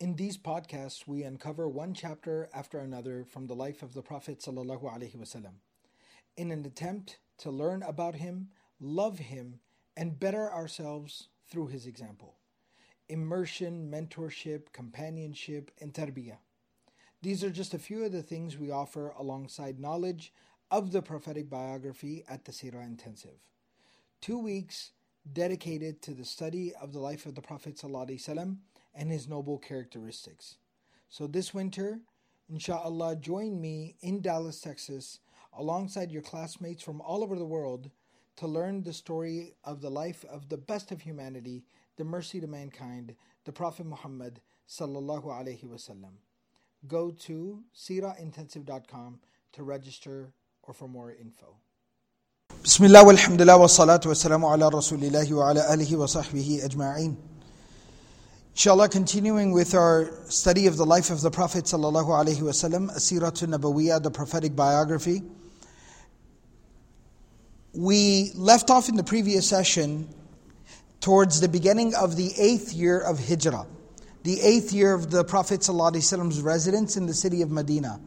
In these podcasts, we uncover one chapter after another from the life of the Prophet ﷺ in an attempt to learn about him, love him, and better ourselves through his example. Immersion, mentorship, companionship, and tarbiyah. These are just a few of the things we offer alongside knowledge of the prophetic biography at the Sirah Intensive. Two weeks dedicated to the study of the life of the Prophet ﷺ and his noble characteristics. So this winter, inshallah, join me in Dallas, Texas, alongside your classmates from all over the world to learn the story of the life of the best of humanity, the mercy to mankind, the Prophet Muhammad sallallahu alaihi wasallam. Go to sirahintensive.com to register or for more info. بسم الله والحمد لله والصلاة والسلام على رسول الله وعلى آله وصحبه أجمعين. Inshallah, continuing with our study of the life of the Prophet sallallahu alaihi wasallam, Nabawiyah, the prophetic biography. We left off in the previous session towards the beginning of the eighth year of Hijrah, the eighth year of the Prophet ﷺ's residence in the city of Medina.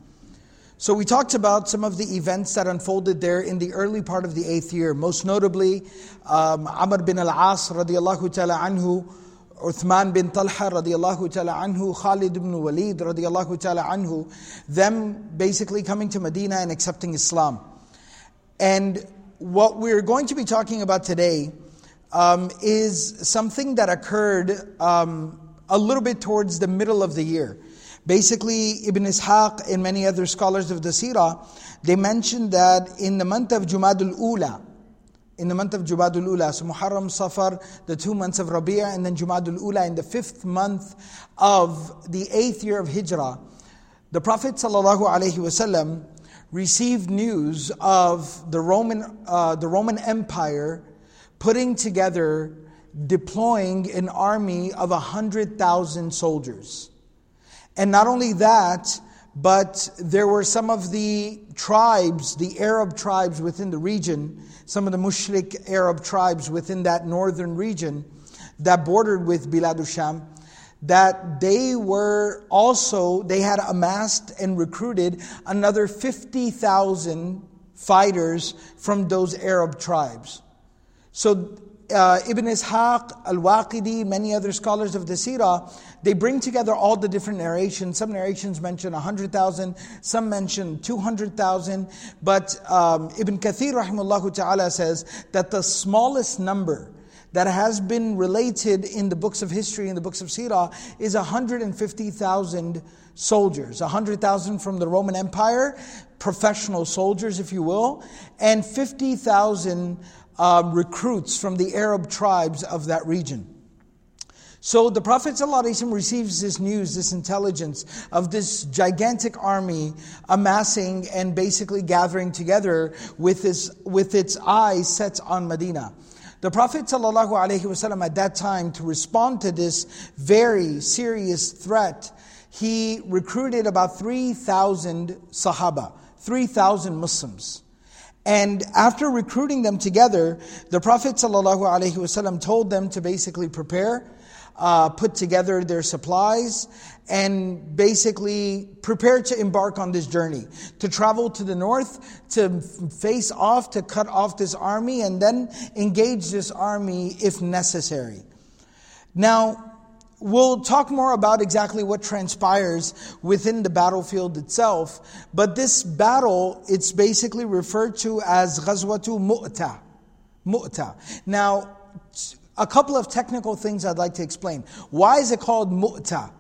So we talked about some of the events that unfolded there in the early part of the eighth year, most notably um, Amr bin al-As radiallahu ta'ala anhu, Uthman bin Talha radiallahu ta'ala anhu, Khalid ibn Walid radiallahu ta'ala anhu, them basically coming to Medina and accepting Islam. And what we're going to be talking about today um, is something that occurred um, a little bit towards the middle of the year. Basically, Ibn Ishaq and many other scholars of the Sirah, they mentioned that in the month of Jumadul Ula, in the month of Jumadul Ula, so Muharram, Safar, the two months of Rabi'ah, and then Jumadul Ula in the fifth month of the eighth year of Hijrah, the Prophet ﷺ received news of the Roman, uh, the Roman Empire putting together, deploying an army of 100,000 soldiers. And not only that, but there were some of the tribes, the Arab tribes within the region, some of the Mushrik Arab tribes within that northern region that bordered with Bilad Sham, that they were also, they had amassed and recruited another 50,000 fighters from those Arab tribes. So uh, Ibn Ishaq, Al-Waqidi, many other scholars of the Sirah, they bring together all the different narrations. Some narrations mention 100,000, some mention 200,000, but um, Ibn Kathir rahimahullah ta'ala says that the smallest number that has been related in the books of history, in the books of Sirah, is 150,000 soldiers. 100,000 from the Roman Empire, professional soldiers, if you will, and 50,000 um, recruits from the Arab tribes of that region. So the Prophet ﷺ receives this news, this intelligence of this gigantic army amassing and basically gathering together with, this, with its eyes set on Medina. The Prophet ﷺ at that time, to respond to this very serious threat, he recruited about 3,000 Sahaba, 3,000 Muslims. And after recruiting them together, the Prophet ﷺ told them to basically prepare, uh, put together their supplies, and basically prepare to embark on this journey, to travel to the north, to face off, to cut off this army, and then engage this army if necessary. Now, We'll talk more about exactly what transpires within the battlefield itself, but this battle, it's basically referred to as Ghazwatu Mu'ta. Mu'ta. Now, a couple of technical things I'd like to explain. Why is it called Mu'ta?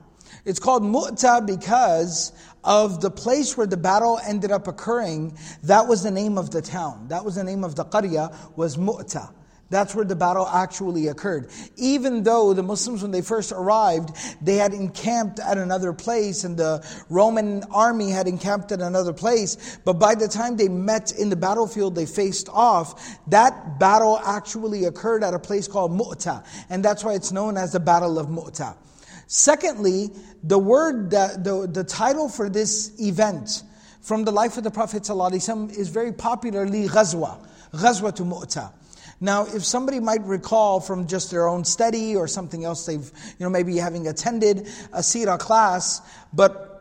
It's called Mu'ta because of the place where the battle ended up occurring. That was the name of the town. That was the name of the qarya, was Mu'ta. That's where the battle actually occurred. Even though the Muslims, when they first arrived, they had encamped at another place and the Roman army had encamped at another place, but by the time they met in the battlefield, they faced off, that battle actually occurred at a place called Mu'ta. And that's why it's known as the Battle of Mu'ta. Secondly, the word, the, the, the title for this event from the life of the Prophet ﷺ is very popularly Ghazwa, Ghazwatu Mu'ta. Now, if somebody might recall from just their own study or something else they've, you know, maybe having attended a Sira class, but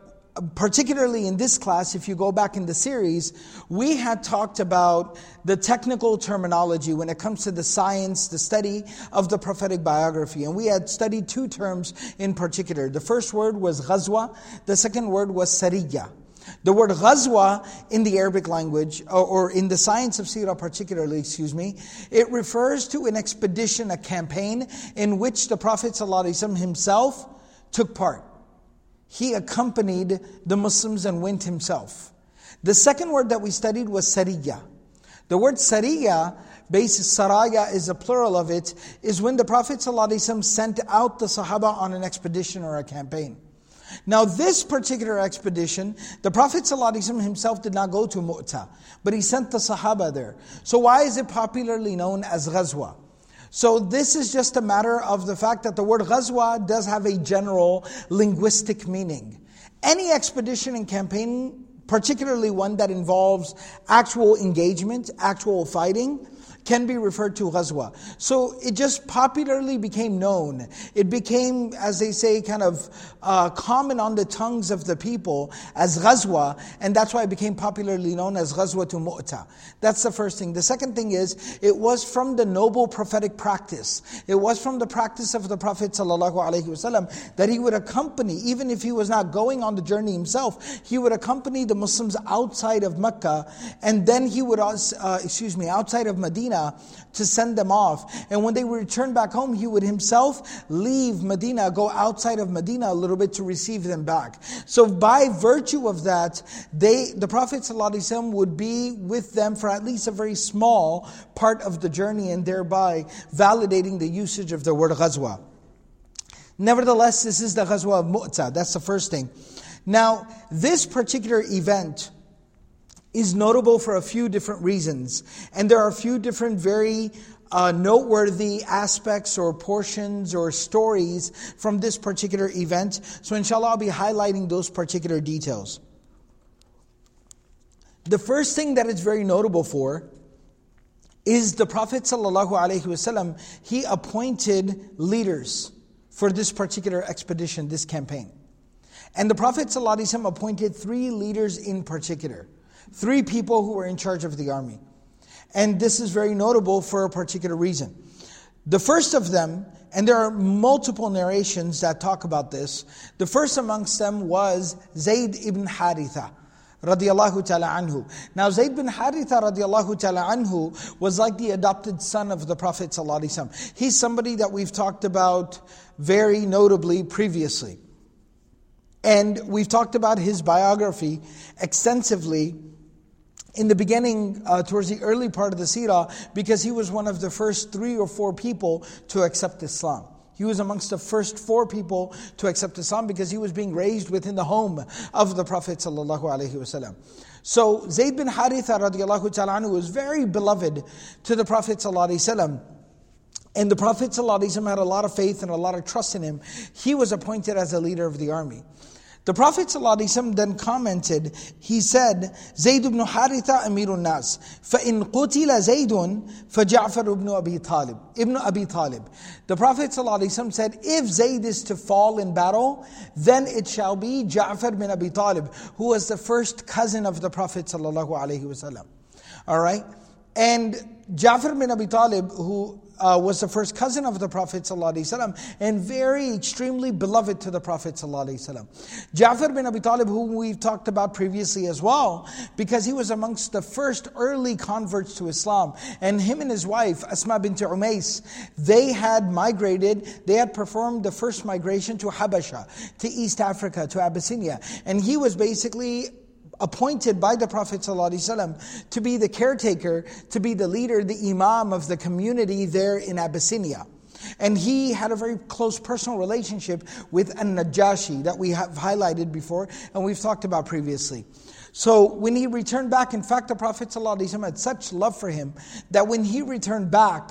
particularly in this class, if you go back in the series, we had talked about the technical terminology when it comes to the science, the study of the prophetic biography. And we had studied two terms in particular. The first word was ghazwa, the second word was sariya. The word ghazwa in the Arabic language, or in the science of seerah particularly, excuse me, it refers to an expedition, a campaign in which the Prophet ﷺ himself took part. He accompanied the Muslims and went himself. The second word that we studied was sariya. The word sariya, basis saraya is a plural of it, is when the Prophet ﷺ sent out the Sahaba on an expedition or a campaign. Now, this particular expedition, the Prophet ﷺ himself did not go to Mu'ta, but he sent the Sahaba there. So, why is it popularly known as Ghazwa? So this is just a matter of the fact that the word ghazwa does have a general linguistic meaning. Any expedition and campaign, particularly one that involves actual engagement, actual fighting, can be referred to ghazwa. So it just popularly became known. It became, as they say, kind of uh, common on the tongues of the people as ghazwa, and that's why it became popularly known as ghazwatu Mu'ta. That's the first thing. The second thing is, it was from the noble prophetic practice. It was from the practice of the Prophet ﷺ that he would accompany, even if he was not going on the journey himself, he would accompany the Muslims outside of Mecca, and then he would, uh, excuse me, outside of Medina, Medina to send them off. And when they would return back home, he would himself leave Medina, go outside of Medina a little bit to receive them back. So by virtue of that, they, the Prophet ﷺ would be with them for at least a very small part of the journey and thereby validating the usage of the word ghazwa. Nevertheless, this is the ghazwa of Mu'ta. That's the first thing. Now, this particular event is notable for a few different reasons. And there are a few different very uh, noteworthy aspects or portions or stories from this particular event. So, inshallah, I'll be highlighting those particular details. The first thing that it's very notable for is the Prophet ﷺ, he appointed leaders for this particular expedition, this campaign. And the Prophet ﷺ appointed three leaders in particular. Three people who were in charge of the army. And this is very notable for a particular reason. The first of them, and there are multiple narrations that talk about this, the first amongst them was Zayd ibn Haritha. Radiallahu ta'ala anhu. Now, Zayd bin Haritha radiallahu ta'ala anhu was like the adopted son of the Prophet. ﷺ. He's somebody that we've talked about very notably previously. And we've talked about his biography extensively in the beginning, uh, towards the early part of the Sirah, because he was one of the first three or four people to accept Islam. He was amongst the first four people to accept Islam because he was being raised within the home of the Prophet sallallahu So Zayd bin Haritha radiallahu ta'ala was very beloved to the Prophet sallallahu and the Prophet ﷺ had a lot of faith and a lot of trust in him. He was appointed as a leader of the army. The Prophet ﷺ then commented, he said, Zayd ibn Haritha amirun nas, فَإِن قُتِلَ زَيْدٌ فَجَعْفَرُ ibn Abi Talib. Ibn Abi Talib. The Prophet ﷺ said, if Zayd is to fall in battle, then it shall be Ja'far bin Abi Talib, who was the first cousin of the Prophet ﷺ. All right? And Ja'far bin Abi Talib, who uh, was the first cousin of the Prophet ﷺ and very extremely beloved to the Prophet ﷺ. Ja'far bin Abi Talib, whom we've talked about previously as well, because he was amongst the first early converts to Islam. And him and his wife, Asma bint Umais, they had migrated, they had performed the first migration to Habasha, to East Africa, to Abyssinia. And he was basically appointed by the Prophet ﷺ to be the caretaker, to be the leader, the imam of the community there in Abyssinia. And he had a very close personal relationship with An-Najashi that we have highlighted before and we've talked about previously. So when he returned back, in fact, the Prophet ﷺ had such love for him that when he returned back,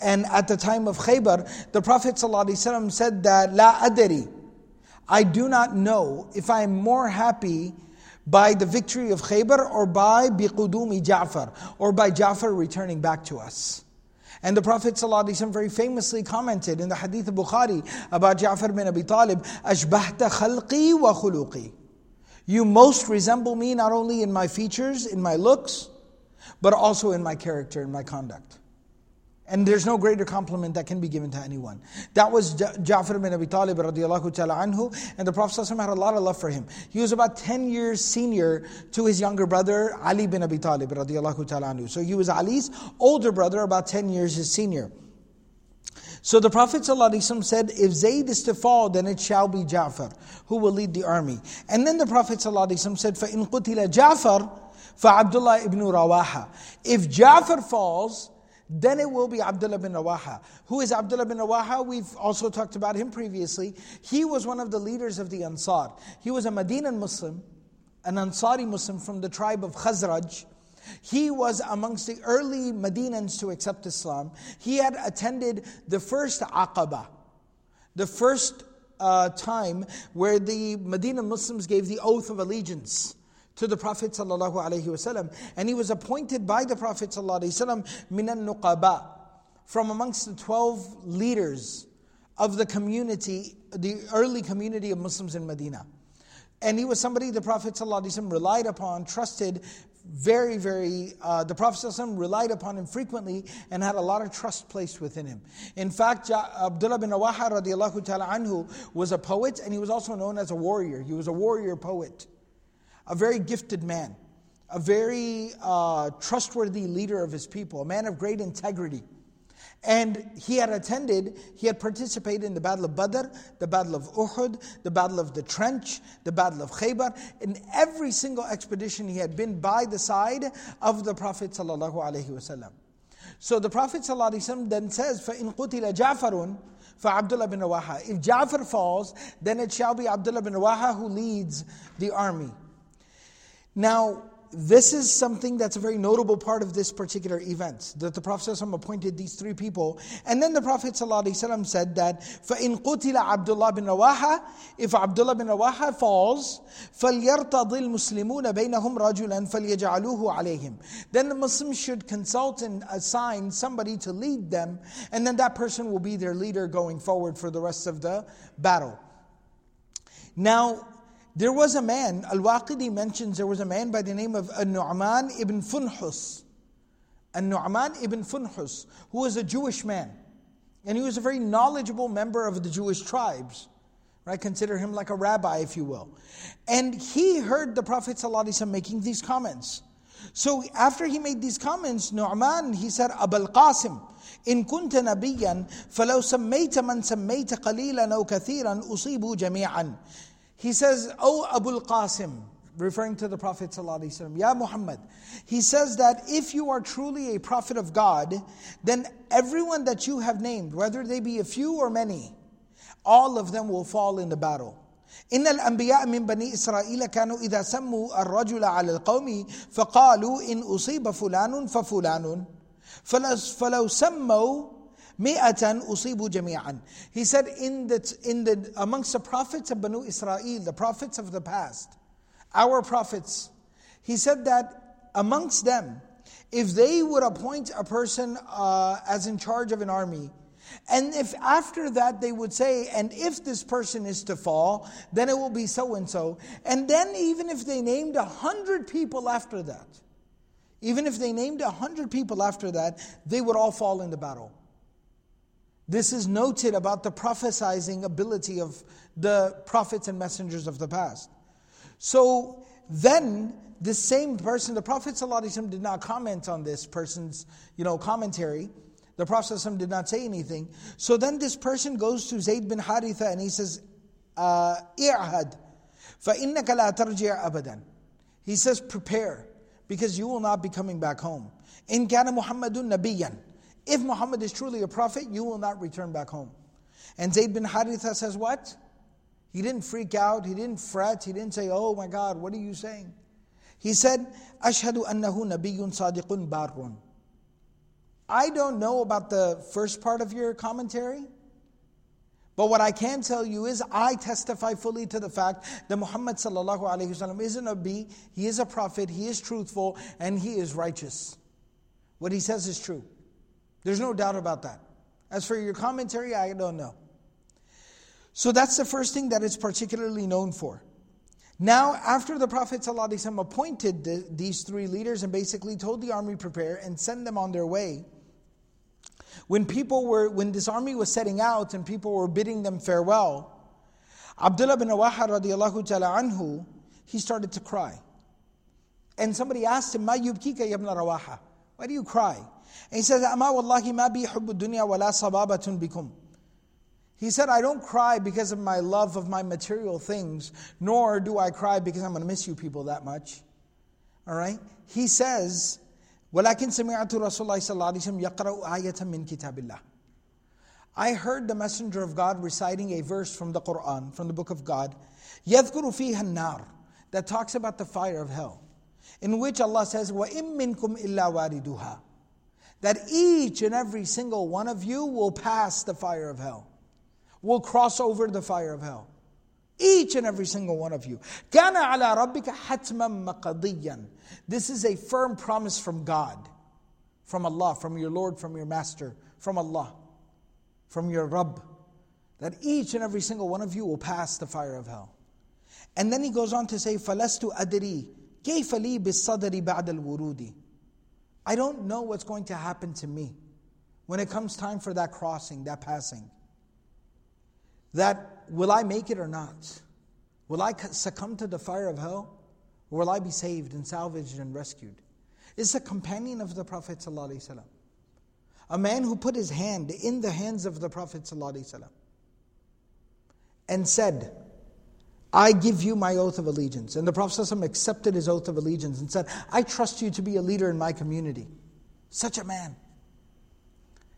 and at the time of Khaybar, the Prophet ﷺ said that, La adari, I do not know if I am more happy by the victory of Khaybar or by biqudumi Ja'far or by Ja'far returning back to us. And the Prophet ﷺ very famously commented in the Hadith of Bukhari about Ja'far bin Abi Talib, Ashbahta khalqi wa khuluqi. You most resemble me not only in my features, in my looks, but also in my character, in my conduct. And there's no greater compliment that can be given to anyone. That was Ja'far bin Abi Talib radiallahu ta'ala anhu, and the Prophet ﷺ had a lot of love for him. He was about 10 years senior to his younger brother, Ali bin Abi Talib radiallahu ta'ala anhu. So he was Ali's older brother, about 10 years his senior. So the Prophet ﷺ said, if Zayd is to fall, then it shall be Ja'far, who will lead the army. And then the Prophet ﷺ said, فَإِن قُتِلَ جَعْفَرْ فَعَبْدُ ibn Rawaha. If Ja'far falls, then it will be Abdullah bin Rawaha. Who is Abdullah bin Rawaha? We've also talked about him previously. He was one of the leaders of the Ansar. He was a Medinan Muslim, an Ansari Muslim from the tribe of Khazraj. He was amongst the early Medinans to accept Islam. He had attended the first Aqaba, the first uh, time where the Medina Muslims gave the oath of allegiance to the Prophet ﷺ. And he was appointed by the Prophet ﷺ, minan nuqaba, from amongst the 12 leaders of the community, the early community of Muslims in Medina. And he was somebody the Prophet ﷺ relied upon, trusted, very, very, uh, the Prophet ﷺ relied upon him frequently and had a lot of trust placed within him. In fact, Abdullah bin Rawaha radiallahu ta'ala anhu was a poet and he was also known as a warrior. He was a warrior poet a very gifted man, a very uh, trustworthy leader of his people, a man of great integrity. And he had attended, he had participated in the Battle of Badr, the Battle of Uhud, the Battle of the Trench, the Battle of Khaybar. In every single expedition, he had been by the side of the Prophet. So the Prophet ﷺ then says, فَإِن قُتِلَ جَعْفَرٌ فَعَبْدُلَّهُ bin Rawaha. If Ja'far falls, then it shall be Abdullah bin Rawaha who leads the army. Now, this is something that's a very notable part of this particular event that the Prophet ﷺ appointed these three people. And then the Prophet ﷺ said that, فَإِن قُتِلَ عَبْدُ اللَّهِ بِن رَوَاحَ If Abdullah bin Rawaha falls, فَلْيَرْتَضِ الْمُسْلِمُونَ بَيْنَهُمْ رَجُلًا فَلْيَجْعَلُوهُ عَلَيْهِمْ Then the Muslims should consult and assign somebody to lead them, and then that person will be their leader going forward for the rest of the battle. Now, there was a man, Al Waqidi mentions there was a man by the name of Nu'man ibn Funhus. Nu'man ibn Funhus, who was a Jewish man. And he was a very knowledgeable member of the Jewish tribes. Right? Consider him like a rabbi, if you will. And he heard the Prophet ﷺ making these comments. So after he made these comments, Nu'man, he said, Abul Qasim, إن كنت نبيا فلو سميت من سميت قليلا أو كثيرا أصيبوا جميعا he says, O Abul Qasim, referring to the Prophet ﷺ, Ya Muhammad, he says that if you are truly a prophet of God, then everyone that you have named, whether they be a few or many, all of them will fall in the battle. إن الأنبياء من بني إسرائيل كانوا إذا سموا الرجل على القوم فقالوا إن أصيب فلان ففلان فلو سموا Mi'atan usibu jami'an. He said, in the, in the, amongst the prophets of Banu Israel, the prophets of the past, our prophets, he said that amongst them, if they would appoint a person uh, as in charge of an army, and if after that they would say, and if this person is to fall, then it will be so and so. And then even if they named a hundred people after that, even if they named a hundred people after that, they would all fall in the battle. This is noted about the prophesizing ability of the prophets and messengers of the past. So then, the same person, the Prophet ﷺ did not comment on this person's you know, commentary. The Prophet ﷺ did not say anything. So then this person goes to Zayd bin Haritha and he says, uh, "I'had, فَإِنَّكَ لَا تَرْجِعَ أَبَدًا He says, prepare, because you will not be coming back home. إِن كَانَ مُحَمَّدٌ نَبِيًّا if Muhammad is truly a prophet, you will not return back home. And Zayd bin Haritha says, What? He didn't freak out, he didn't fret, he didn't say, Oh my God, what are you saying? He said, Ashhadu annahu nabiyyun sadiqun barrun. I don't know about the first part of your commentary, but what I can tell you is I testify fully to the fact that Muhammad sallallahu alaihi wasallam is a nabi, he is a prophet, he is truthful, and he is righteous. What he says is true. There's no doubt about that. As for your commentary, I don't know. So that's the first thing that it's particularly known for. Now, after the Prophet ﷺ appointed the, these three leaders and basically told the army prepare and send them on their way, when people were, when this army was setting out and people were bidding them farewell, Abdullah bin Rawaha radiallahu ta'ala anhu, he started to cry. And somebody asked him, Ma yubkika ibn Rawaha? Why do you cry? And he says, Ama wallahi ma bi hubbu dunya wala sababatun bikum. He said, I don't cry because of my love of my material things, nor do I cry because I'm going to miss you people that much. All right? He says, ولكن سمعت رسول الله صلى الله عليه وسلم يقرأ آية من كتاب الله. I heard the messenger of God reciting a verse from the Quran, from the book of God, يذكر فيها النار, that talks about the fire of hell, in which Allah says, وَإِن مِّنكُمْ إِلَّا وَارِدُهَا That each and every single one of you will pass the fire of hell will cross over the fire of hell. Each and every single one of you. كَانَ عَلَى رَبِّكَ حَتْمًا مَقَضِيًّا This is a firm promise from God, from Allah, from your Lord, from your Master, from Allah, from your Rabb, that each and every single one of you will pass the fire of hell. And then he goes on to say, فَلَسْتُ أَدْرِي كَيْفَ لِي بِالصَّدْرِ بَعْدَ الْوُرُودِ I don't know what's going to happen to me when it comes time for that crossing, that passing that will I make it or not? Will I succumb to the fire of hell? Or will I be saved and salvaged and rescued? It's a companion of the Prophet ﷺ. A man who put his hand in the hands of the Prophet ﷺ and said, I give you my oath of allegiance. And the Prophet ﷺ accepted his oath of allegiance and said, I trust you to be a leader in my community. Such a man.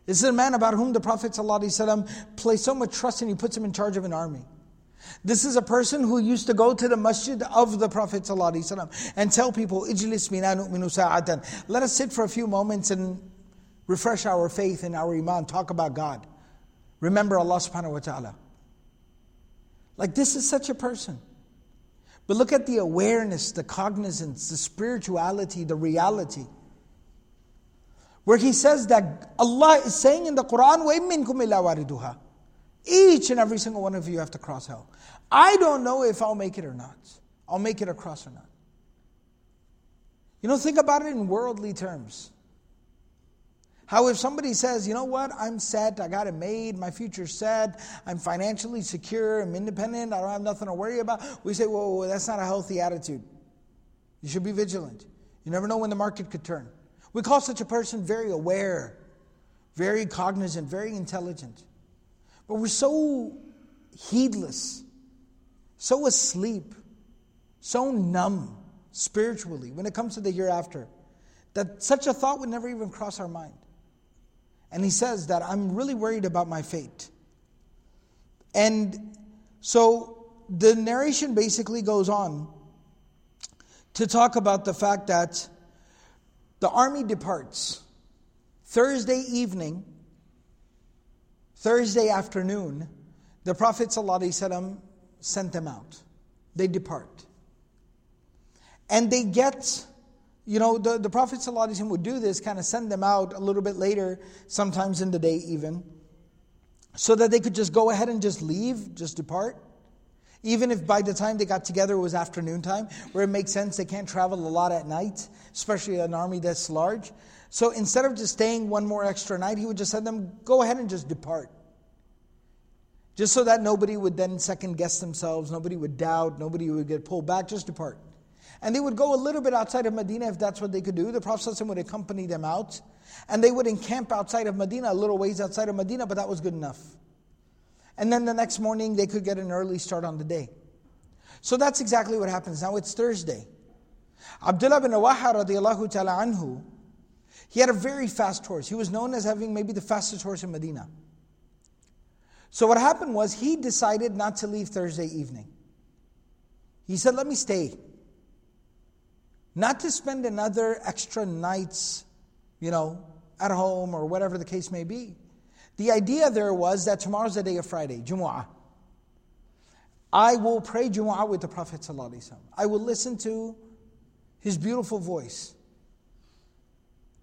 This is a man about whom the Prophet ﷺ placed so much trust and he puts him in charge of an army. This is a person who used to go to the masjid of the Prophet ﷺ and tell people, Ijlis mina nu'minu sa'atan. Let us sit for a few moments and refresh our faith and our iman, talk about God. Remember Allah subhanahu wa ta'ala. Like this is such a person. But look at the awareness, the cognizance, the spirituality, the reality where he says that Allah is saying in the Quran, وَإِمِّنْكُمْ إِلَّا وَارِدُهَا Each and every single one of you have to cross hell. I don't know if I'll make it or not. I'll make it across or not. You know, think about it in worldly terms. How if somebody says, you know what, I'm set, I got it made, my future's set, I'm financially secure, I'm independent, I don't have nothing to worry about, we say, whoa, whoa that's not a healthy attitude. You should be vigilant. You never know when the market could turn. We call such a person very aware, very cognizant, very intelligent. But we're so heedless, so asleep, so numb spiritually when it comes to the hereafter that such a thought would never even cross our mind. And he says that I'm really worried about my fate. And so the narration basically goes on to talk about the fact that the army departs. Thursday evening, Thursday afternoon, the Prophet ﷺ sent them out. They depart. And they get, you know, the, the Prophet ﷺ would do this, kind of send them out a little bit later, sometimes in the day even, so that they could just go ahead and just leave, just depart. Even if by the time they got together it was afternoon time, where it makes sense they can't travel a lot at night, especially an army that's large. So instead of just staying one more extra night, he would just send them, go ahead and just depart. Just so that nobody would then second guess themselves, nobody would doubt, nobody would get pulled back, just depart. And they would go a little bit outside of Medina if that's what they could do. The Prophet would accompany them out. And they would encamp outside of Medina, a little ways outside of Medina, but that was good enough. And then the next morning, they could get an early start on the day. So that's exactly what happens. Now it's Thursday. Abdullah bin Rawaha radiallahu ta'ala anhu, he had a very fast horse. He was known as having maybe the fastest horse in Medina. So what happened was he decided not to leave Thursday evening. He said, Let me stay. Not to spend another extra nights, you know, at home or whatever the case may be. The idea there was that tomorrow's the day of Friday, Jumu'ah. I will pray Jumu'ah with the Prophet. I will listen to his beautiful voice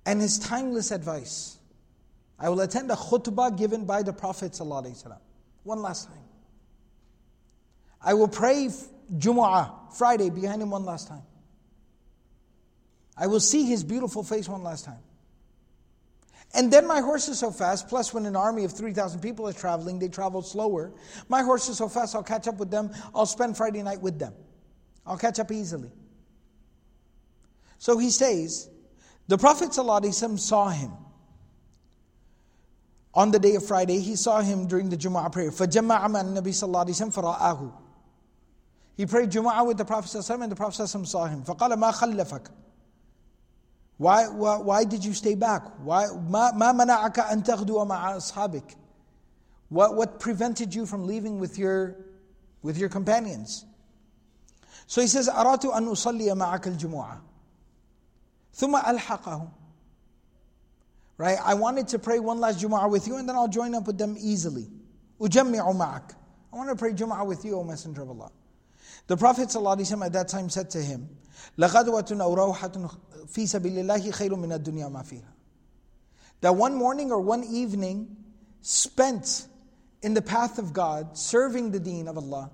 and his timeless advice. I will attend a khutbah given by the Prophet ﷺ. One last time. I will pray Jumu'ah, Friday, behind him one last time. I will see his beautiful face one last time. And then my horse is so fast, plus when an army of 3,000 people is traveling, they travel slower. My horse is so fast, I'll catch up with them. I'll spend Friday night with them. I'll catch up easily. So he says, the Prophet ﷺ saw him. On the day of Friday, he saw him during the Jumu'ah prayer. فَجَمَّعَ مَعَ النَّبِي صلى الله عليه وسلم فرآه. He prayed Jumu'ah with the Prophet ﷺ and the Prophet ﷺ saw him. فَقَالَ مَا خَلَّفَكَ why, why, why did you stay back? Why, ما, ما منعك أن تغدو مع أصحابك? What, what prevented you from leaving with your, with your companions? So he says, أردت أن أصلي معك الجمعة ثم ألحقهم Right? I wanted to pray one last Jumu'ah with you and then I'll join up with them easily. أجمع معك. I want to pray Jumu'ah with you, O Messenger of Allah. The Prophet ﷺ at that time said to him, لغدوة أو روحة في سبيل الله خير من الدنيا ما فيها. That one morning or one evening spent in the path of God, serving the deen of Allah,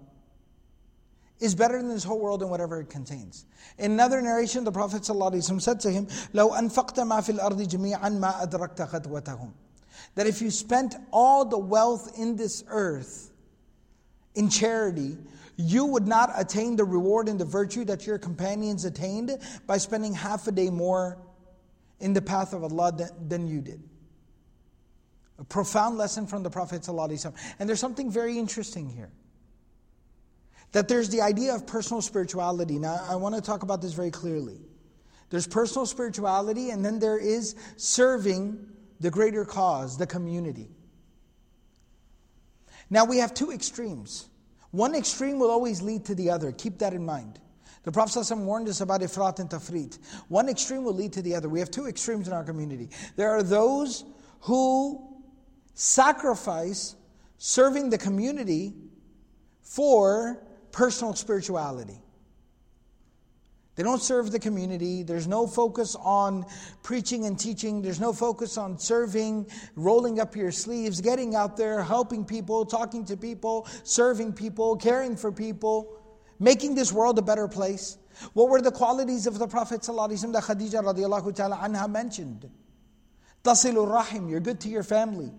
is better than this whole world and whatever it contains. In another narration, the Prophet ﷺ said to him, لو أنفقت ما في الأرض جميعا ما أدركت غدوتهم. That if you spent all the wealth in this earth in charity, you would not attain the reward and the virtue that your companions attained by spending half a day more in the path of Allah than, you did. A profound lesson from the Prophet. And there's something very interesting here. That there's the idea of personal spirituality. Now, I want to talk about this very clearly. There's personal spirituality, and then there is serving the greater cause, the community. Now, we have two extremes. One extreme will always lead to the other. Keep that in mind. The Prophet ﷺ warned us about ifrat and tafrit. One extreme will lead to the other. We have two extremes in our community. There are those who sacrifice serving the community for personal spirituality. They don't serve the community. There's no focus on preaching and teaching. There's no focus on serving, rolling up your sleeves, getting out there, helping people, talking to people, serving people, caring for people, making this world a better place. What were the qualities of the Prophet ﷺ that Khadija radiallahu ta'ala anha mentioned? Tasilur rahim, you're good to your family.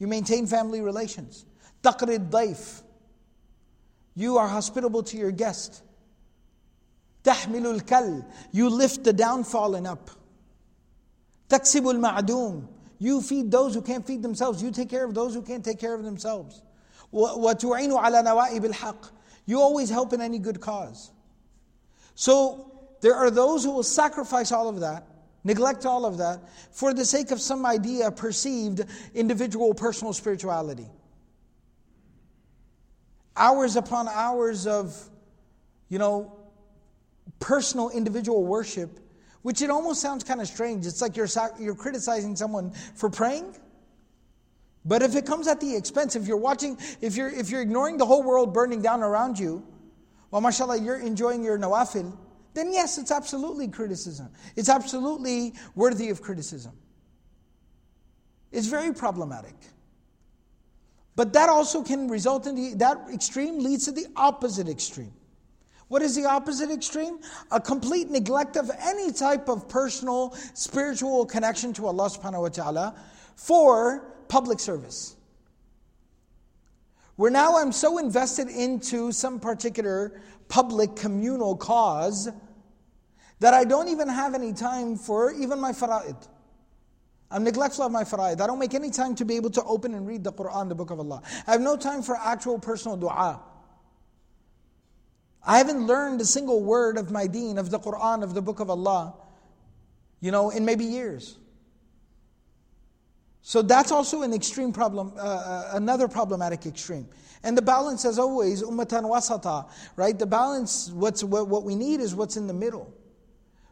You maintain family relations. Taqrid daif, you are hospitable to your guest. تحمل الكل you lift the downtrodden up تكسب المعدوم you feed those who can't feed themselves you take care of those who can't take care of themselves وتعين على نوائب الحق you always help in any good cause so there are those who will sacrifice all of that neglect all of that for the sake of some idea perceived individual personal spirituality hours upon hours of you know personal individual worship, which it almost sounds kind of strange. It's like you're, you're criticizing someone for praying. But if it comes at the expense, if you're watching, if you're, if you're ignoring the whole world burning down around you, well, mashallah, you're enjoying your nawafil, then yes, it's absolutely criticism. It's absolutely worthy of criticism. It's very problematic. But that also can result in the, that extreme leads to the opposite extreme. What is the opposite extreme? A complete neglect of any type of personal, spiritual connection to Allah subhanahu wa ta'ala for public service. Where now I'm so invested into some particular public communal cause that I don't even have any time for even my fara'id. I'm neglectful of my fara'id. I don't make any time to be able to open and read the Quran, the book of Allah. I have no time for actual personal dua. I haven't learned a single word of my deen, of the Quran, of the book of Allah, you know, in maybe years. So that's also an extreme problem, uh, uh, another problematic extreme. And the balance, as always, ummatan wasata, right? The balance, what's, what, what we need is what's in the middle,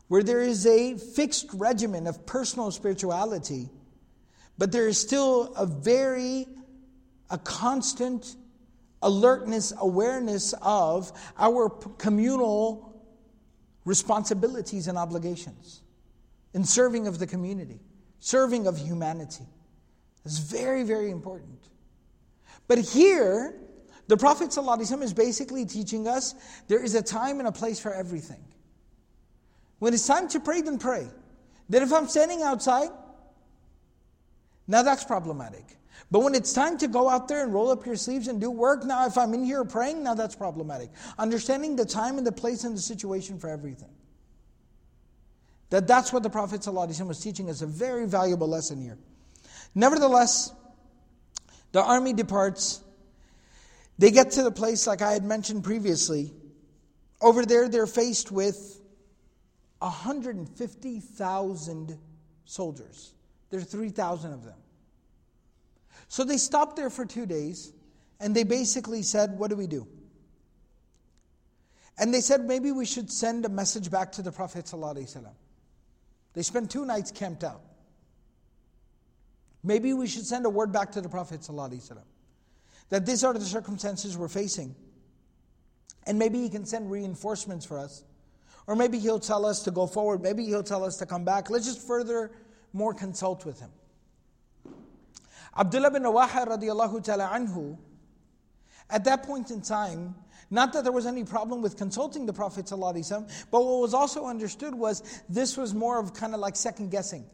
where there is a fixed regimen of personal spirituality, but there is still a very, a constant, alertness, awareness of our communal responsibilities and obligations in serving of the community, serving of humanity. It's very, very important. But here, the Prophet ﷺ is basically teaching us there is a time and a place for everything. When it's time to pray, then pray. Then if I'm standing outside, now that's problematic. But when it's time to go out there and roll up your sleeves and do work, now if I'm in here praying, now that's problematic. Understanding the time and the place and the situation for everything. That that's what the Prophet ﷺ was teaching us, a very valuable lesson here. Nevertheless, the army departs. They get to the place, like I had mentioned previously. Over there, they're faced with 150,000 soldiers. There are 3,000 of them. So they stopped there for two days and they basically said, What do we do? And they said, Maybe we should send a message back to the Prophet. ﷺ. They spent two nights camped out. Maybe we should send a word back to the Prophet ﷺ, that these are the circumstances we're facing. And maybe he can send reinforcements for us. Or maybe he'll tell us to go forward. Maybe he'll tell us to come back. Let's just further more consult with him. Abdullah bin Rawaha radiallahu ta'ala anhu, at that point in time, not that there was any problem with consulting the Prophet but what was also understood was this was more of kind of like second guessing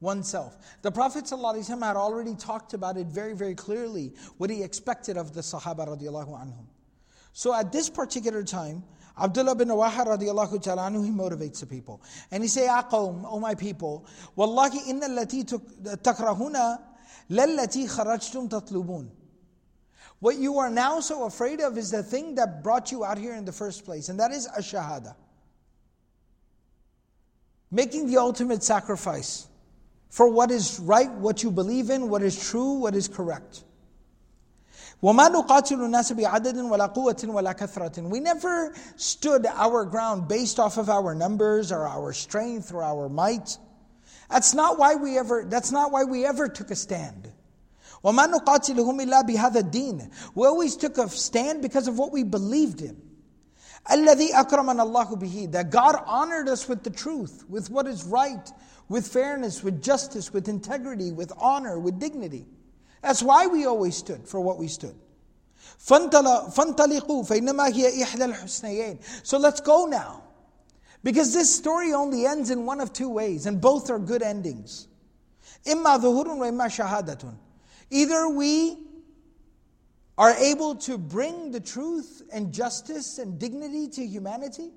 oneself. The Prophet had already talked about it very, very clearly, what he expected of the Sahaba radiallahu anhum. So at this particular time, Abdullah bin Rawaha radiallahu ta'ala anhu, he motivates the people. And he say, Ya qawm, O my people, Wallahi inna allati takrahuna lallati kharajtum tatlubun. What you are now so afraid of is the thing that brought you out here in the first place, and that is a shahada. Making the ultimate sacrifice for what is right, what you believe in, what is true, what is correct. وَمَا نُقَاتِلُ النَّاسَ بِعَدَدٍ وَلَا قُوَّةٍ وَلَا كَثْرَةٍ We never stood our ground based off of our numbers or our strength or our might. That's not why we ever, that's not why we ever took a stand. وَمَا نُقَاتِلُهُمْ إِلَّا بِهَذَا الدِّينِ We always took a stand because of what we believed in. الَّذِي أَكْرَمَنَ اللَّهُ بِهِ That God honored us with the truth, with what is right, with fairness, with justice, with integrity, with honor, with dignity. That's why we always stood for what we stood. فَانْطَلِقُوا فَإِنَّمَا هِيَ إِحْدَى الْحُسْنَيَيْنِ So let's go now. Because this story only ends in one of two ways, and both are good endings. Either we are able to bring the truth and justice and dignity to humanity,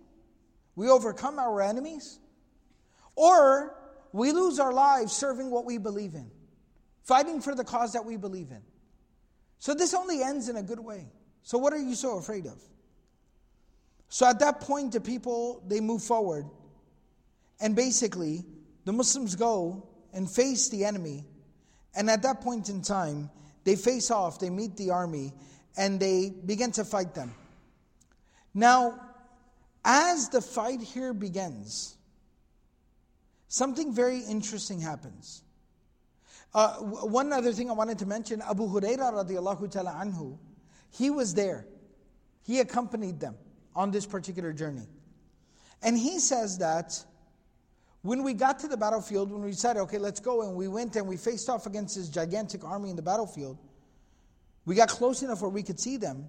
we overcome our enemies, or we lose our lives serving what we believe in, fighting for the cause that we believe in. So this only ends in a good way. So what are you so afraid of? So at that point, the people they move forward, and basically the Muslims go and face the enemy and at that point in time, they face off, they meet the army, and they begin to fight them. Now, as the fight here begins, something very interesting happens. Uh, one other thing I wanted to mention Abu Huraira radiallahu ta'ala anhu, he was there. He accompanied them on this particular journey. And he says that when we got to the battlefield, when we decided, okay, let's go, and we went and we faced off against this gigantic army in the battlefield, we got close enough where we could see them.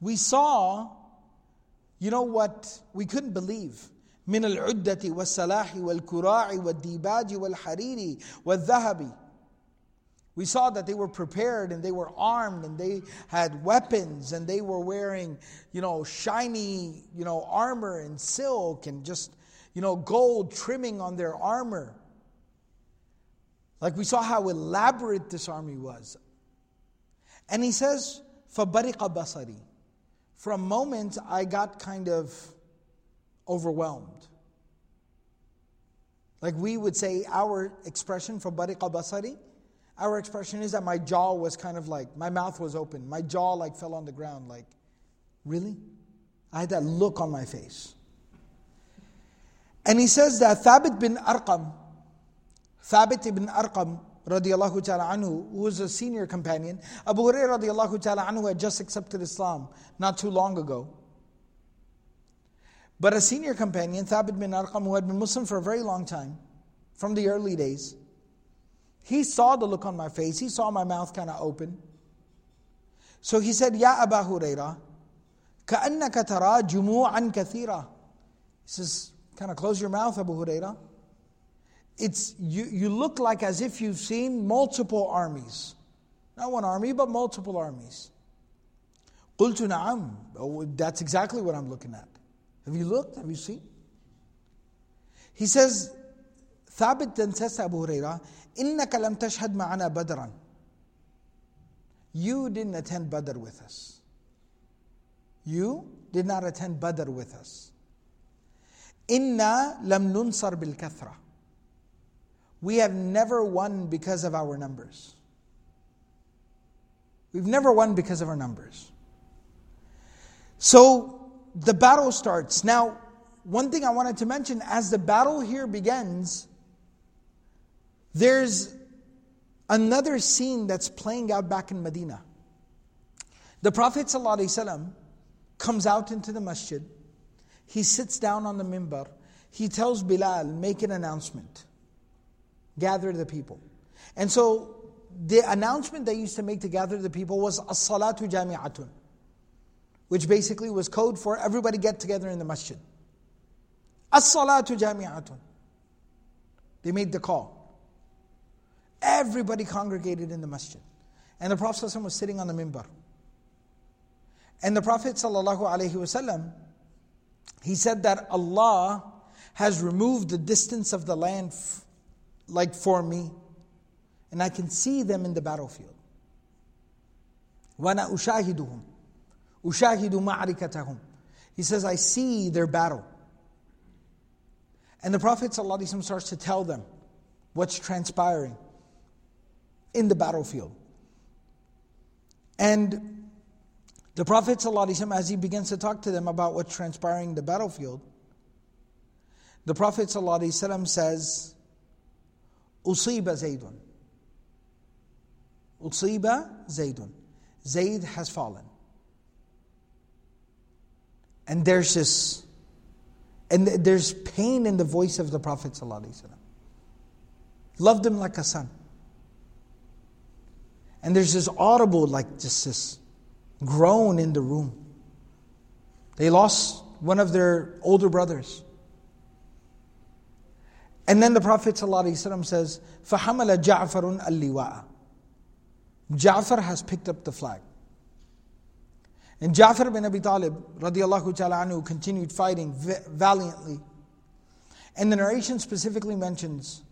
We saw, you know what we couldn't believe. من العدة والسلاح والكراع والديباج والحرير والذهب we saw that they were prepared and they were armed and they had weapons and they were wearing, you know, shiny, you know, armor and silk and just, you know, gold trimming on their armor. Like we saw how elaborate this army was. And he says, فَبَرِقَ بَصَرِي For a moment, I got kind of overwhelmed. Like we would say, our expression for بَرِقَ بَصَرِي our expression is that my jaw was kind of like, my mouth was open. My jaw like fell on the ground, like, really? I had that look on my face. And he says that Thabit bin Arqam, Thabit ibn Arqam, radiallahu ta'ala anhu, who was a senior companion, Abu Hurairah radiallahu ta'ala anhu had just accepted Islam not too long ago. But a senior companion, Thabit bin Arqam, who had been Muslim for a very long time, from the early days. He saw the look on my face, he saw my mouth kind of open. So he said, Ya Aba Huraira, كأنك ترى جموعا كثيرة. He says, kind of close your mouth, Abu Huraira. It's, you, you look like as if you've seen multiple armies. Not one army, but multiple armies. قلت نعم. Oh, that's exactly what I'm looking at. Have you looked? Have you seen? He says, ثابت then says to Abu Huraira, إنك لم تشهد معنا بدرا. You didn't attend Badr with us. You did not attend Badr with us. إنا لم ننصر بالكثرة. We have never won because of our numbers. We've never won because of our numbers. So the battle starts. Now, one thing I wanted to mention as the battle here begins, there's another scene that's playing out back in Medina. The Prophet ﷺ comes out into the masjid. He sits down on the mimbar. He tells Bilal, make an announcement. Gather the people. And so the announcement they used to make to gather the people was as-salatu jami'atun, which basically was code for everybody get together in the masjid. As-salatu jami'atun. They made the call. Everybody congregated in the masjid. And the Prophet ﷺ was sitting on the mimbar. And the Prophet ﷺ, he said that Allah has removed the distance of the land f- like for me and I can see them in the battlefield. وَأَنَا أُشَاهِدُهُمْ أُشَاهِدُ مَعْرِكَتَهُمْ He says, I see their battle. And the Prophet ﷺ starts to tell them what's transpiring in the battlefield. And the Prophet ﷺ, as he begins to talk to them about what's transpiring in the battlefield, the Prophet ﷺ says, أُصِيبَ زَيْدٌ Utsiba Zaydun. Zayd has fallen. And there's this, and there's pain in the voice of the Prophet ﷺ. Loved him like a son. And there's this audible, like just this groan in the room. They lost one of their older brothers. And then the Prophet ﷺ says, فَحَمَلَ جَعْفَرٌ اللِّوَاءَ Ja'far has picked up the flag. And Ja'far bin Abi Talib radiallahu ta'ala anhu continued fighting valiantly. And the narration specifically mentions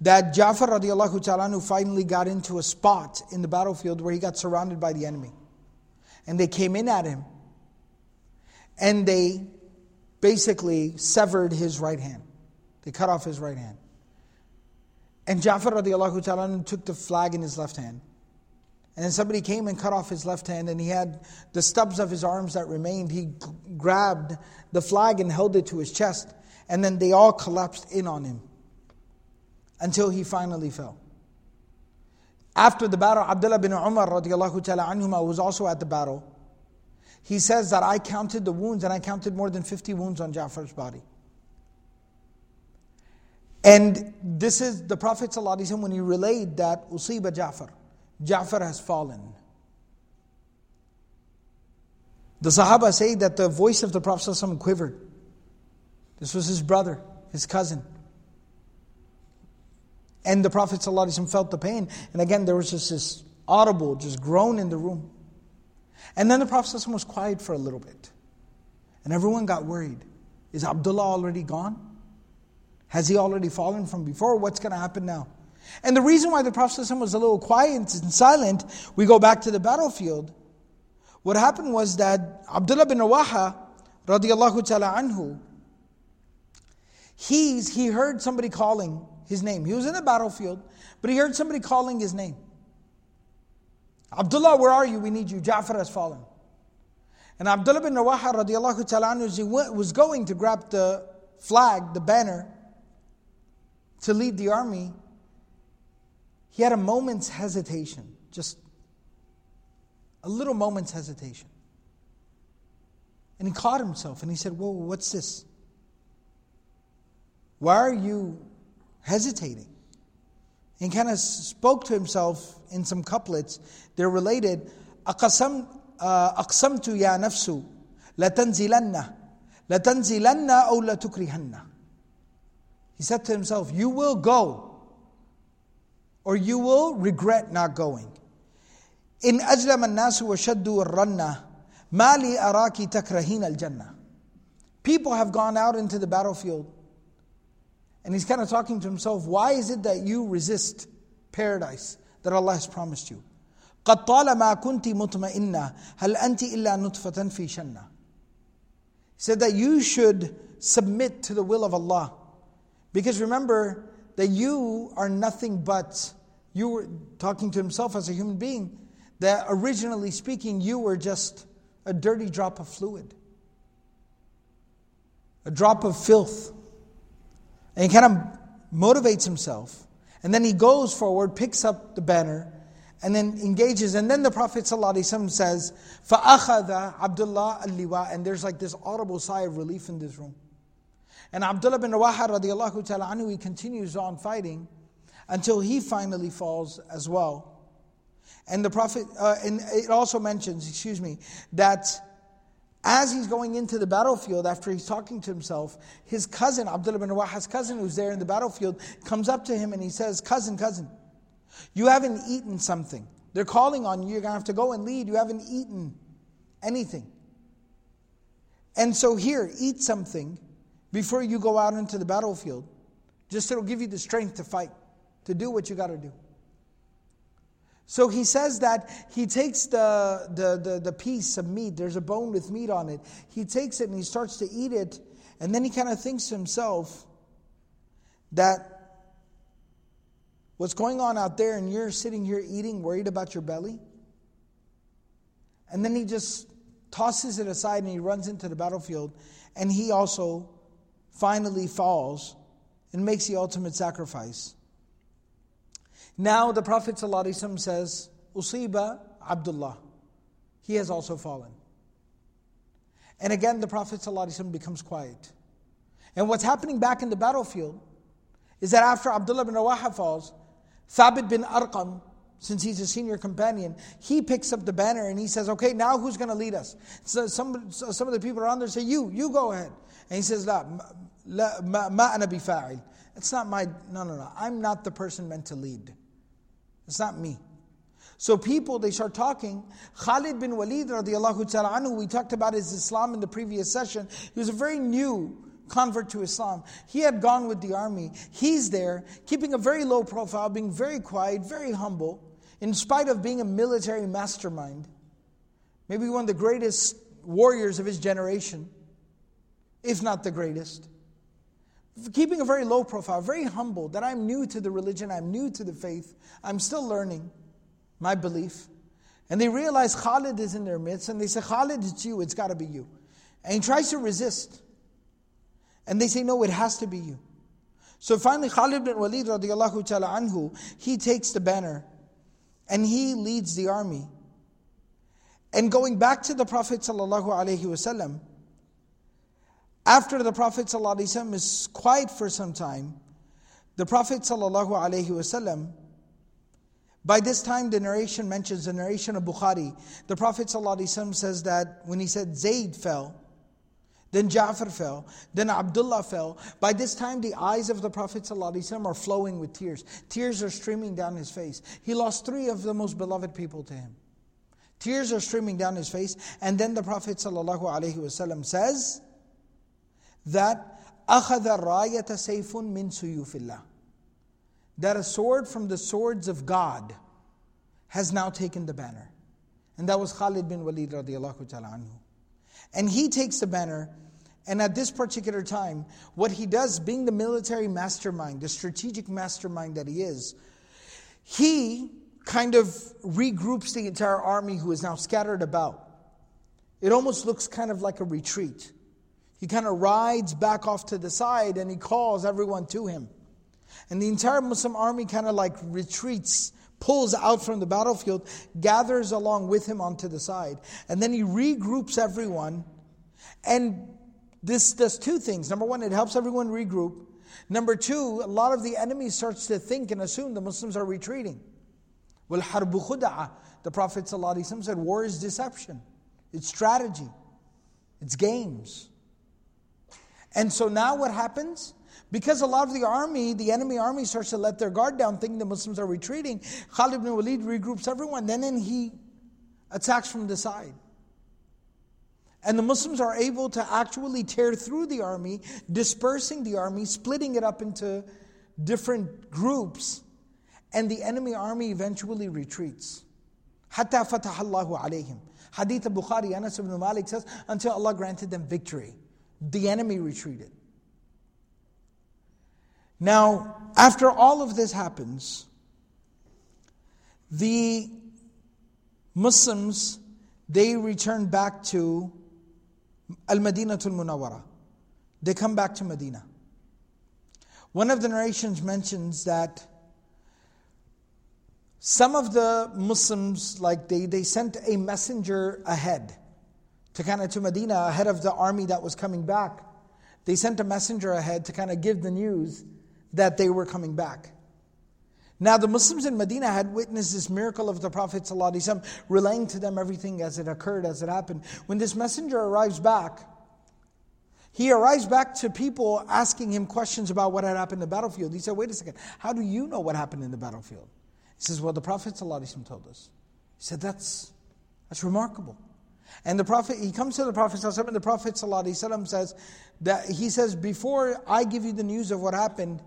that Ja'far radiallahu ta'ala finally got into a spot in the battlefield where he got surrounded by the enemy. And they came in at him. And they basically severed his right hand. They cut off his right hand. And Ja'far radiallahu ta'ala took the flag in his left hand. And then somebody came and cut off his left hand, and he had the stubs of his arms that remained. He grabbed the flag and held it to his chest, and then they all collapsed in on him until he finally fell. After the battle, Abdullah bin Umar radiallahu ta'ala anhuma was also at the battle. He says that I counted the wounds, and I counted more than 50 wounds on Ja'far's body. And this is the Prophet when he relayed that Usiba Ja'far. Ja'far has fallen. The Sahaba say that the voice of the Prophet quivered. This was his brother, his cousin. And the Prophet ﷺ felt the pain. And again, there was just this audible, just groan in the room. And then the Prophet ﷺ was quiet for a little bit. And everyone got worried. Is Abdullah already gone? Has he already fallen from before? What's going to happen now? And the reason why the Prophet ﷺ was a little quiet and silent, we go back to the battlefield. What happened was that Abdullah bin Rawaha, radiallahu ta'ala anhu, he's, he heard somebody calling his name. He was in the battlefield, but he heard somebody calling his name. Abdullah, where are you? We need you. Ja'far has fallen. And Abdullah bin Rawaha radiallahu ta'ala he was going to grab the flag, the banner, to lead the army. He had a moment's hesitation, just a little moment's hesitation. And he caught himself and he said, Whoa, what's this? Why are you hesitating. He kind of spoke to himself in some couplets. They're related. أقسم أقسمت يا نفس لتنزلن لتنزلن أو لتكرهن. He said to himself, You will go, or you will regret not going. إن أجلم الناس وشدوا الرنة ما لي أراك تكرهين الجنة. People have gone out into the battlefield and he's kind of talking to himself, why is it that you resist paradise that Allah has promised you? قد طالما كنت مطمئنة هل أنت إلا نطفة في شنة He said that you should submit to the will of Allah. Because remember that you are nothing but, you were talking to himself as a human being, that originally speaking, you were just a dirty drop of fluid, a drop of filth. And he kind of motivates himself. And then he goes forward, picks up the banner, and then engages. And then the Prophet ﷺ says, فَأَخَذَ Abdullah al-liwa. And there's like this audible sigh of relief in this room. And Abdullah bin Rawaha radiallahu ta'ala anhu, he continues on fighting until he finally falls as well. And the Prophet, uh, and it also mentions, excuse me, that as he's going into the battlefield, after he's talking to himself, his cousin, Abdullah bin Rawaha's cousin, who's there in the battlefield, comes up to him and he says, Cousin, cousin, you haven't eaten something. They're calling on you. You're going to have to go and lead. You haven't eaten anything. And so, here, eat something before you go out into the battlefield. Just it'll give you the strength to fight, to do what you got to do. So he says that he takes the, the, the, the, piece of meat, there's a bone with meat on it. He takes it and he starts to eat it, and then he kind of thinks to himself that what's going on out there, and you're sitting here eating, worried about your belly. And then he just tosses it aside and he runs into the battlefield, and he also finally falls and makes the ultimate sacrifice. Now the Prophet ﷺ says, Usiba Abdullah. He has also fallen. And again, the Prophet ﷺ becomes quiet. And what's happening back in the battlefield is that after Abdullah bin Rawaha falls, Thabit bin Arqam, since he's a senior companion, he picks up the banner and he says, Okay, now who's going to lead us? So some, some of the people around there say, You, you go ahead. And he says, La, la ma, ma ana bifa'il. It's not my, no, no, no. I'm not the person meant to lead. It's not me. So people, they start talking. Khalid bin Walid radiallahu ta'ala anhu, we talked about his Islam in the previous session. He was a very new convert to Islam. He had gone with the army. He's there, keeping a very low profile, being very quiet, very humble, in spite of being a military mastermind. Maybe one of the greatest warriors of his generation, if not the greatest keeping a very low profile, very humble, that I'm new to the religion, I'm new to the faith, I'm still learning my belief. And they realize Khalid is in their midst, and they say, Khalid, it's you, it's got to be you. And he tries to resist. And they say, No, it has to be you. So finally, Khalid bin Walid radiallahu ta'ala anhu, he takes the banner and he leads the army. And going back to the Prophet sallallahu alaihi wasallam, after the Prophet ﷺ is quiet for some time, the Prophet ﷺ, by this time the narration mentions the narration of Bukhari. The Prophet ﷺ says that when he said Zayd fell, then Ja'far fell, then Abdullah fell. By this time, the eyes of the Prophet ﷺ are flowing with tears. Tears are streaming down his face. He lost three of the most beloved people to him. Tears are streaming down his face. And then the Prophet ﷺ says, that أخذ الراية سيف من سيوف الله that a sword from the swords of God has now taken the banner. And that was Khalid bin Walid radiallahu ta'ala anhu. And he takes the banner, and at this particular time, what he does, being the military mastermind, the strategic mastermind that he is, he kind of regroups the entire army who is now scattered about. It almost looks kind of like a retreat. He kind of rides back off to the side and he calls everyone to him. And the entire Muslim army kind of like retreats, pulls out from the battlefield, gathers along with him onto the side. And then he regroups everyone. And this does two things. Number one, it helps everyone regroup. Number two, a lot of the enemy starts to think and assume the Muslims are retreating. Well, harbu khuda'a. The Prophet said, war is deception. It's strategy. It's games. And so now what happens? Because a lot of the army, the enemy army, starts to let their guard down, thinking the Muslims are retreating. Khalid ibn Walid regroups everyone, then, then he attacks from the side. And the Muslims are able to actually tear through the army, dispersing the army, splitting it up into different groups, and the enemy army eventually retreats. Hatta fatah Allahu alayhim. Hadith Bukhari, Anas ibn Malik says, until Allah granted them victory. The enemy retreated. Now, after all of this happens, the Muslims, they return back to Al-Madinatul Munawwara. They come back to Medina. One of the narrations mentions that some of the Muslims, like they, they sent a messenger ahead to kind of to Medina, ahead of the army that was coming back. They sent a messenger ahead to kind of give the news that they were coming back. Now, the Muslims in Medina had witnessed this miracle of the Prophet, relaying to them everything as it occurred, as it happened. When this messenger arrives back, he arrives back to people asking him questions about what had happened in the battlefield. He said, Wait a second, how do you know what happened in the battlefield? He says, Well, the Prophet told us. He said, That's, that's remarkable. And the Prophet, he comes to the Prophet and the Prophet says that he says, Before I give you the news of what happened,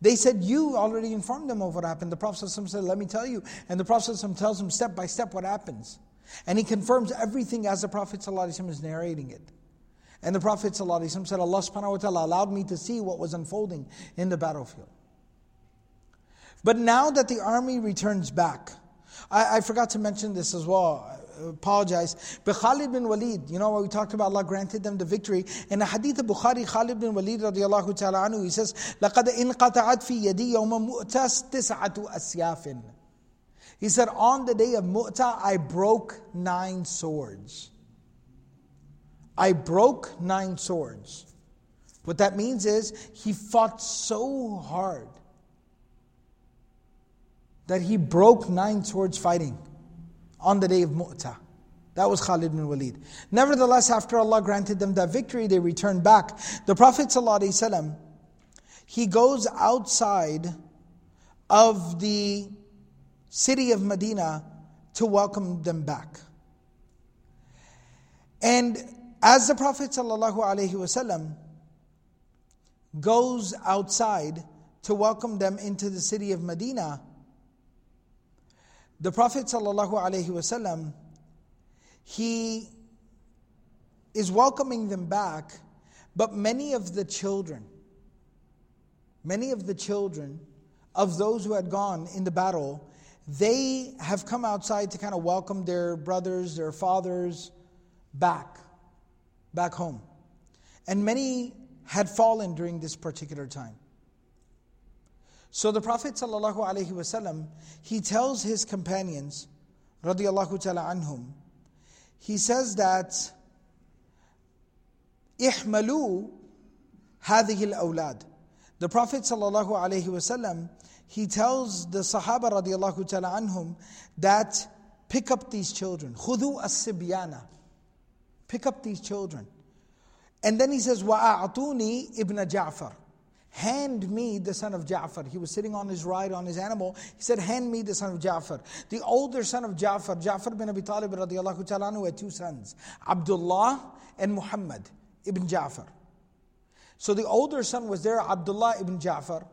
they said, You already informed them of what happened. The Prophet said, Let me tell you. And the Prophet tells them step by step what happens. And he confirms everything as the Prophet is narrating it. And the Prophet said, Allah subhanahu wa ta'ala allowed me to see what was unfolding in the battlefield. But now that the army returns back, I, I forgot to mention this as well apologize. But Khalid bin Walid, you know what we talked about, Allah granted them the victory. In the hadith of Bukhari, Khalid bin Walid radiallahu ta'ala anhu, he says, لَقَدْ إِنْقَطَعَتْ فِي يَدِي يَوْمَ مُؤْتَسْ تِسْعَةُ أَسْيَافٍ He said, on the day of Mu'ta, I broke nine swords. I broke nine swords. What that means is, he fought so hard that he broke nine swords fighting on the day of Mu'tah. That was Khalid bin Walid. Nevertheless, after Allah granted them that victory, they returned back. The Prophet ﷺ, he goes outside of the city of Medina to welcome them back. And as the Prophet ﷺ goes outside to welcome them into the city of Medina, the Prophet ﷺ, he is welcoming them back, but many of the children, many of the children of those who had gone in the battle, they have come outside to kind of welcome their brothers, their fathers back, back home. And many had fallen during this particular time. So the Prophet ﷺ, he tells his companions, radiallahu ta'ala anhum, he says that, ihmalu هذه الأولاد. The Prophet ﷺ, he tells the Sahaba radiallahu ta'ala anhum that pick up these children. خذوا as-sibyana. Pick up these children. And then he says, wa'a'atuni ibn جَعْفَرٍ. Hand me the son of Ja'far. He was sitting on his ride on his animal. He said, Hand me the son of Ja'far. The older son of Ja'far, Ja'far bin Abi Talib radiallahu ta'ala had two sons, Abdullah and Muhammad ibn Ja'far. So the older son was there, Abdullah ibn Ja'far.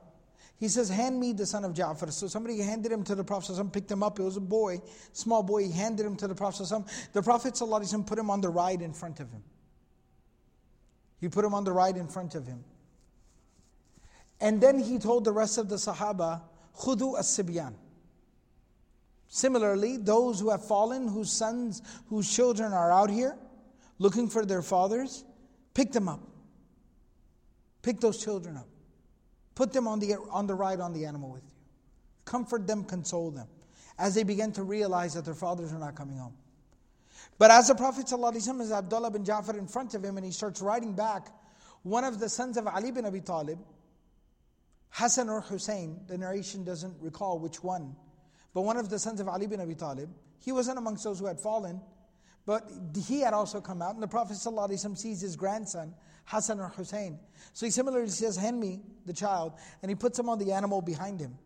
He says, Hand me the son of Ja'far. So somebody handed him to the Prophet, picked him up. It was a boy, small boy. He handed him to the Prophet. The Prophet put him on the ride in front of him. He put him on the ride in front of him. And then he told the rest of the Sahaba, Khudu as-Sibyan. Similarly, those who have fallen, whose sons, whose children are out here looking for their fathers, pick them up. Pick those children up. Put them on the, on the ride on the animal with you. Comfort them, console them as they begin to realize that their fathers are not coming home. But as the Prophet ﷺ is Abdullah bin Ja'far in front of him and he starts riding back, one of the sons of Ali bin Abi Talib, Hassan or Hussein, the narration doesn't recall which one, but one of the sons of Ali bin Abi Talib, he wasn't amongst those who had fallen, but he had also come out, and the Prophet ﷺ sees his grandson, Hassan or Hussein. So he similarly says, Hand me the child, and he puts him on the animal behind him.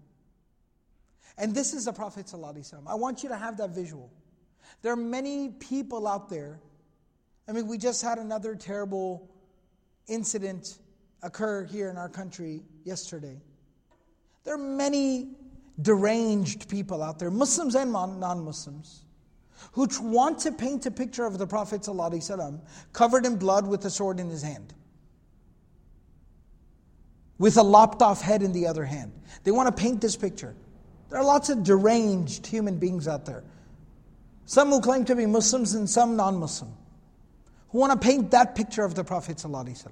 And this is the Prophet. I want you to have that visual. There are many people out there. I mean, we just had another terrible incident occur here in our country yesterday. There are many deranged people out there, Muslims and non Muslims, who want to paint a picture of the Prophet ﷺ covered in blood with a sword in his hand, with a lopped off head in the other hand. They want to paint this picture. There are lots of deranged human beings out there. Some who claim to be Muslims and some non Muslim, who want to paint that picture of the Prophet. ﷺ.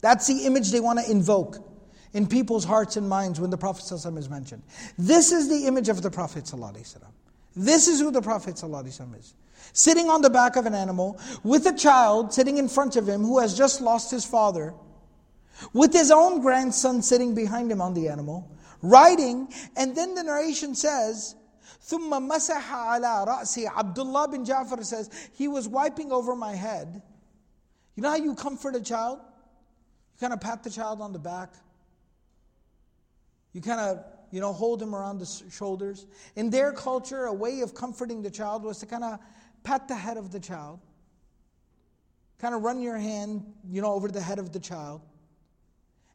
That's the image they want to invoke in people's hearts and minds when the Prophet ﷺ is mentioned. This is the image of the Prophet. ﷺ. This is who the Prophet ﷺ is. Sitting on the back of an animal with a child sitting in front of him who has just lost his father, with his own grandson sitting behind him on the animal, riding, and then the narration says, ثم مسح على رأسي Abdullah bin Ja'far says, he was wiping over my head. You know how you comfort a child? You kind of pat the child on the back. You kind of, you know, hold him around the shoulders. In their culture, a way of comforting the child was to kind of pat the head of the child. Kind of run your hand, you know, over the head of the child.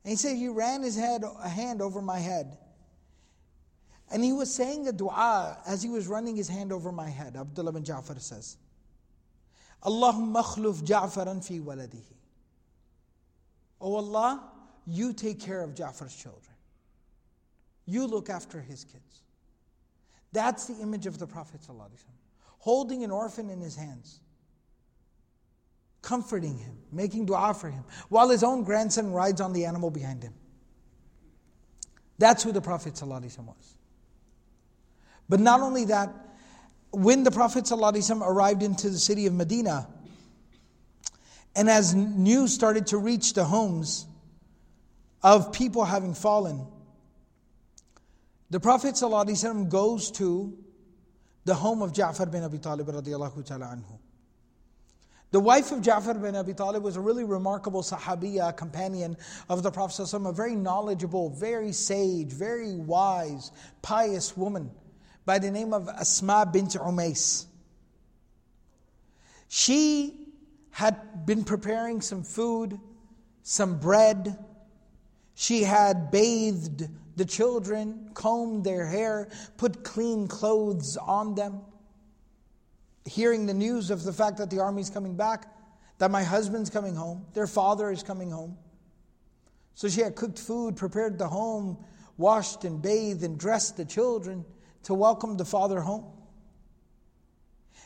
And he said he ran his head, a hand over my head. And he was saying a dua as he was running his hand over my head. Abdullah bin Ja'far says, Allahumma khluf Ja'faran fi waladihi. Oh Allah, you take care of Ja'far's children. You look after his kids. That's the image of the Prophet ﷺ, holding an orphan in his hands, comforting him, making dua for him, while his own grandson rides on the animal behind him. That's who the Prophet ﷺ was. But not only that, when the Prophet ﷺ arrived into the city of Medina, and as news started to reach the homes of people having fallen, the Prophet ﷺ goes to the home of Ja'far bin Abi Talib radiallahu ta'ala anhu. The wife of Ja'far bin Abi Talib was a really remarkable sahabiya, companion of the Prophet ﷺ, a very knowledgeable, very sage, very wise, pious woman by the name of Asma bint Umais. She had been preparing some food, some bread. She had bathed the children, combed their hair, put clean clothes on them. Hearing the news of the fact that the army's coming back, that my husband's coming home, their father is coming home. So she had cooked food, prepared the home, washed and bathed and dressed the children to welcome the father home.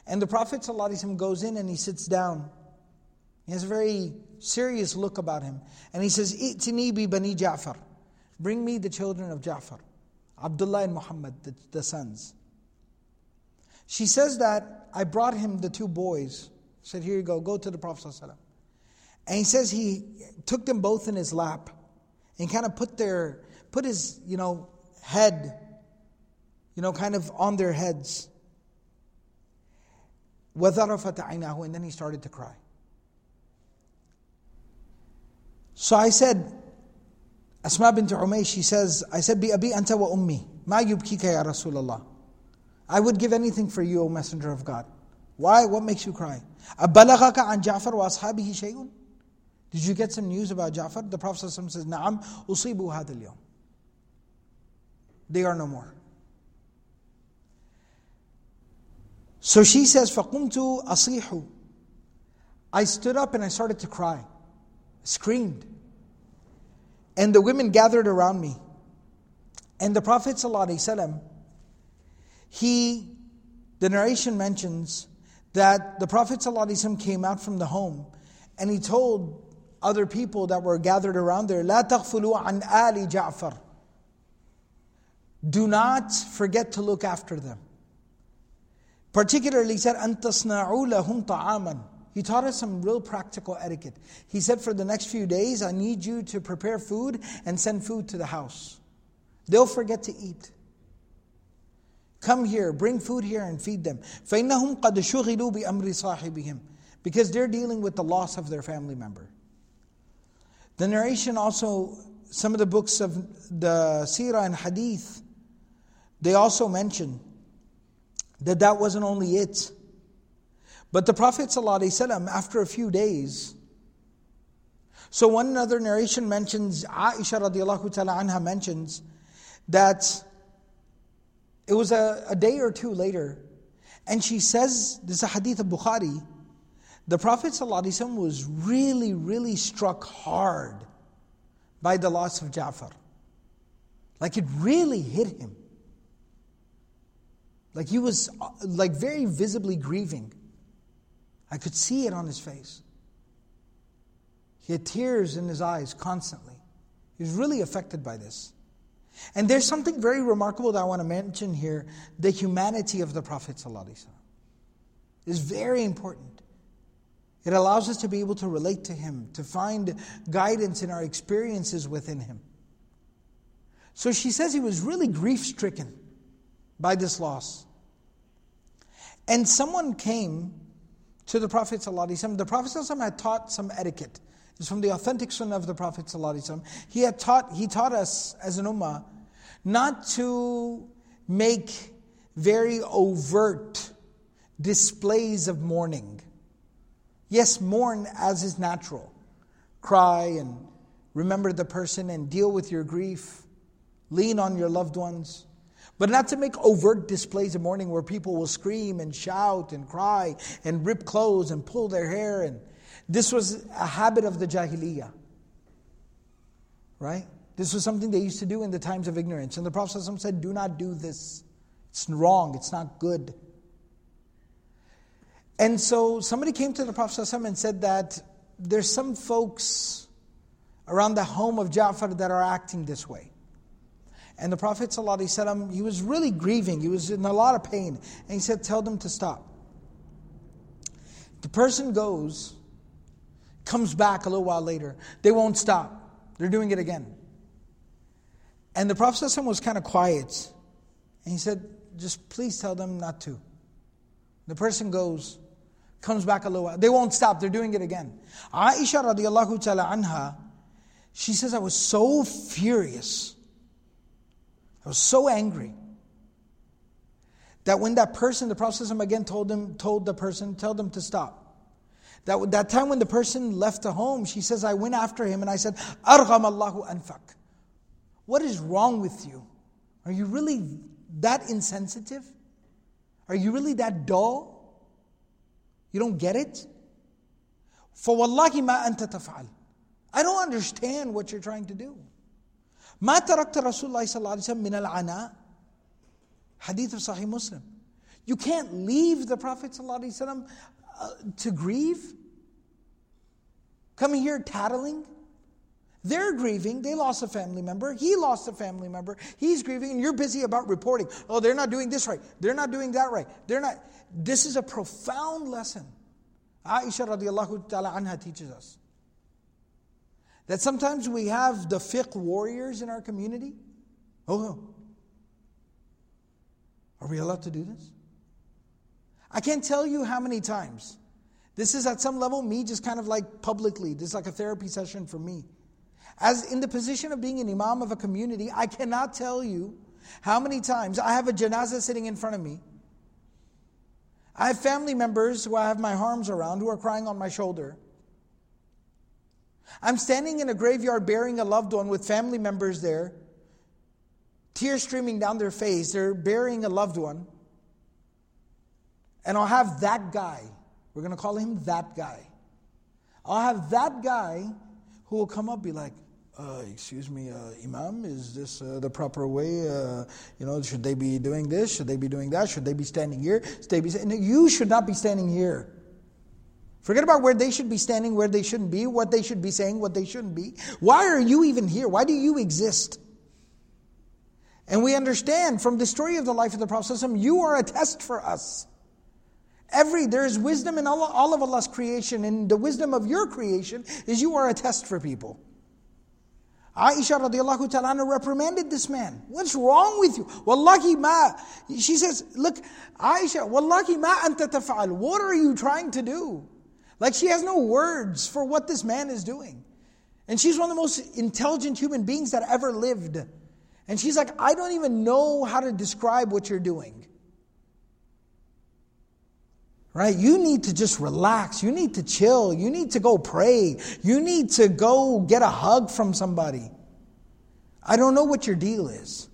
And the Prophet ﷺ goes in and he sits down. He has a very serious look about him. And he says, I'tini bi bani Ja'far. Bring me the children of Ja'far. Abdullah and Muhammad, the, the sons. She says that I brought him the two boys. Said, Here you go, go to the Prophet. And he says he took them both in his lap and kind of put their put his, you know, head, you know, kind of on their heads. And then he started to cry. So I said, Asma bint Umaysh, she says, I said, Bi abi anta wa ummi, ma yubkika ya Rasulullah. I would give anything for you, O Messenger of God. Why? What makes you cry? أبلغك عن جعفر وأصحابه شيء? Did you get some news about Ja'far? The Prophet says, نعم أصيبوا هذا اليوم. They are no more. So she says, فَقُمْتُ أَصِيحُ I stood up and I started to cry screamed. And the women gathered around me. And the Prophet ﷺ, he, the narration mentions that the Prophet ﷺ came out from the home and he told other people that were gathered around there, لا تغفلوا عن آل جعفر. Do not forget to look after them. Particularly, he said, أن تصنعوا لهم طعاما. he taught us some real practical etiquette. He said, For the next few days, I need you to prepare food and send food to the house. They'll forget to eat. Come here, bring food here and feed them. فَإِنَّهُمْ قَدْ شُغِلُوا بِأَمْرِ صَاحِبِهِمْ Because they're dealing with the loss of their family member. The narration also, some of the books of the Sirah and Hadith, they also mention that that wasn't only it. But the Prophet ﷺ, after a few days, so one other narration mentions, Aisha radiallahu ta'ala anha mentions that it was a, a day or two later, and she says, this is a hadith of Bukhari, the Prophet ﷺ was really, really struck hard by the loss of Ja'far. Like it really hit him. Like he was uh, like very visibly grieving. I could see it on his face. He had tears in his eyes constantly. He was really affected by this. And there's something very remarkable that I want to mention here the humanity of the Prophet is very important. It allows us to be able to relate to him, to find guidance in our experiences within him. So she says he was really grief stricken by this loss. And someone came to the Prophet. The Prophet had taught some etiquette. It's from the authentic sunnah of the Prophet. He had taught, he taught us as an ummah not to make very overt displays of mourning. Yes, mourn as is natural. Cry and remember the person and deal with your grief. Lean on your loved ones. But not to make overt displays of mourning where people will scream and shout and cry and rip clothes and pull their hair. And this was a habit of the Jahiliyyah. Right? This was something they used to do in the times of ignorance. And the Prophet said, Do not do this. It's wrong, it's not good. And so somebody came to the Prophet and said that there's some folks around the home of Ja'far that are acting this way. And the Prophet ﷺ, he was really grieving. He was in a lot of pain. And he said, Tell them to stop. The person goes, comes back a little while later. They won't stop. They're doing it again. And the Prophet ﷺ was kind of quiet. And he said, Just please tell them not to. The person goes, comes back a little while. They won't stop. They're doing it again. Aisha radiallahu ta'ala anha, she says, I was so furious I was so angry that when that person, the Prophet again told him, told the person, tell them to stop. That, that time when the person left the home, she says, I went after him and I said, Argham Allahu anfak. What is wrong with you? Are you really that insensitive? Are you really that dull? You don't get it? For wallahi ma anta taf'al. I don't understand what you're trying to do. ما تركت رسول الله صلى الله عليه وسلم من العناء Hadith of Sahih Muslim. You can't leave the Prophet ﷺ, uh, to grieve. Coming here tattling. They're grieving. They lost a family member. He lost a family member. He's grieving, and you're busy about reporting. Oh, they're not doing this right. They're not doing that right. They're not. This is a profound lesson. Aisha radiallahu ta'ala anha teaches us. That sometimes we have the fiqh warriors in our community. Oh, are we allowed to do this? I can't tell you how many times. This is at some level me just kind of like publicly, this is like a therapy session for me. As in the position of being an imam of a community, I cannot tell you how many times I have a janazah sitting in front of me. I have family members who I have my arms around who are crying on my shoulder. I'm standing in a graveyard burying a loved one with family members there, tears streaming down their face. They're burying a loved one. And I'll have that guy, we're going to call him that guy. I'll have that guy who will come up be like, uh, excuse me, uh, Imam, is this uh, the proper way? Uh, you know, should they be doing this? Should they be doing that? Should they be standing here? Should they be? You should not be standing here. Forget about where they should be standing, where they shouldn't be, what they should be saying, what they shouldn't be. Why are you even here? Why do you exist? And we understand from the story of the life of the Prophet, you are a test for us. Every there is wisdom in all, all of Allah's creation, and the wisdom of your creation is you are a test for people. Aisha radiallahu ta'ala reprimanded this man. What's wrong with you? Wallahi ma. She says, look, Aisha, wallahi ma anta taf'al. What are you trying to do? Like she has no words for what this man is doing. And she's one of the most intelligent human beings that ever lived. And she's like, I don't even know how to describe what you're doing. Right? You need to just relax. You need to chill. You need to go pray. You need to go get a hug from somebody. I don't know what your deal is.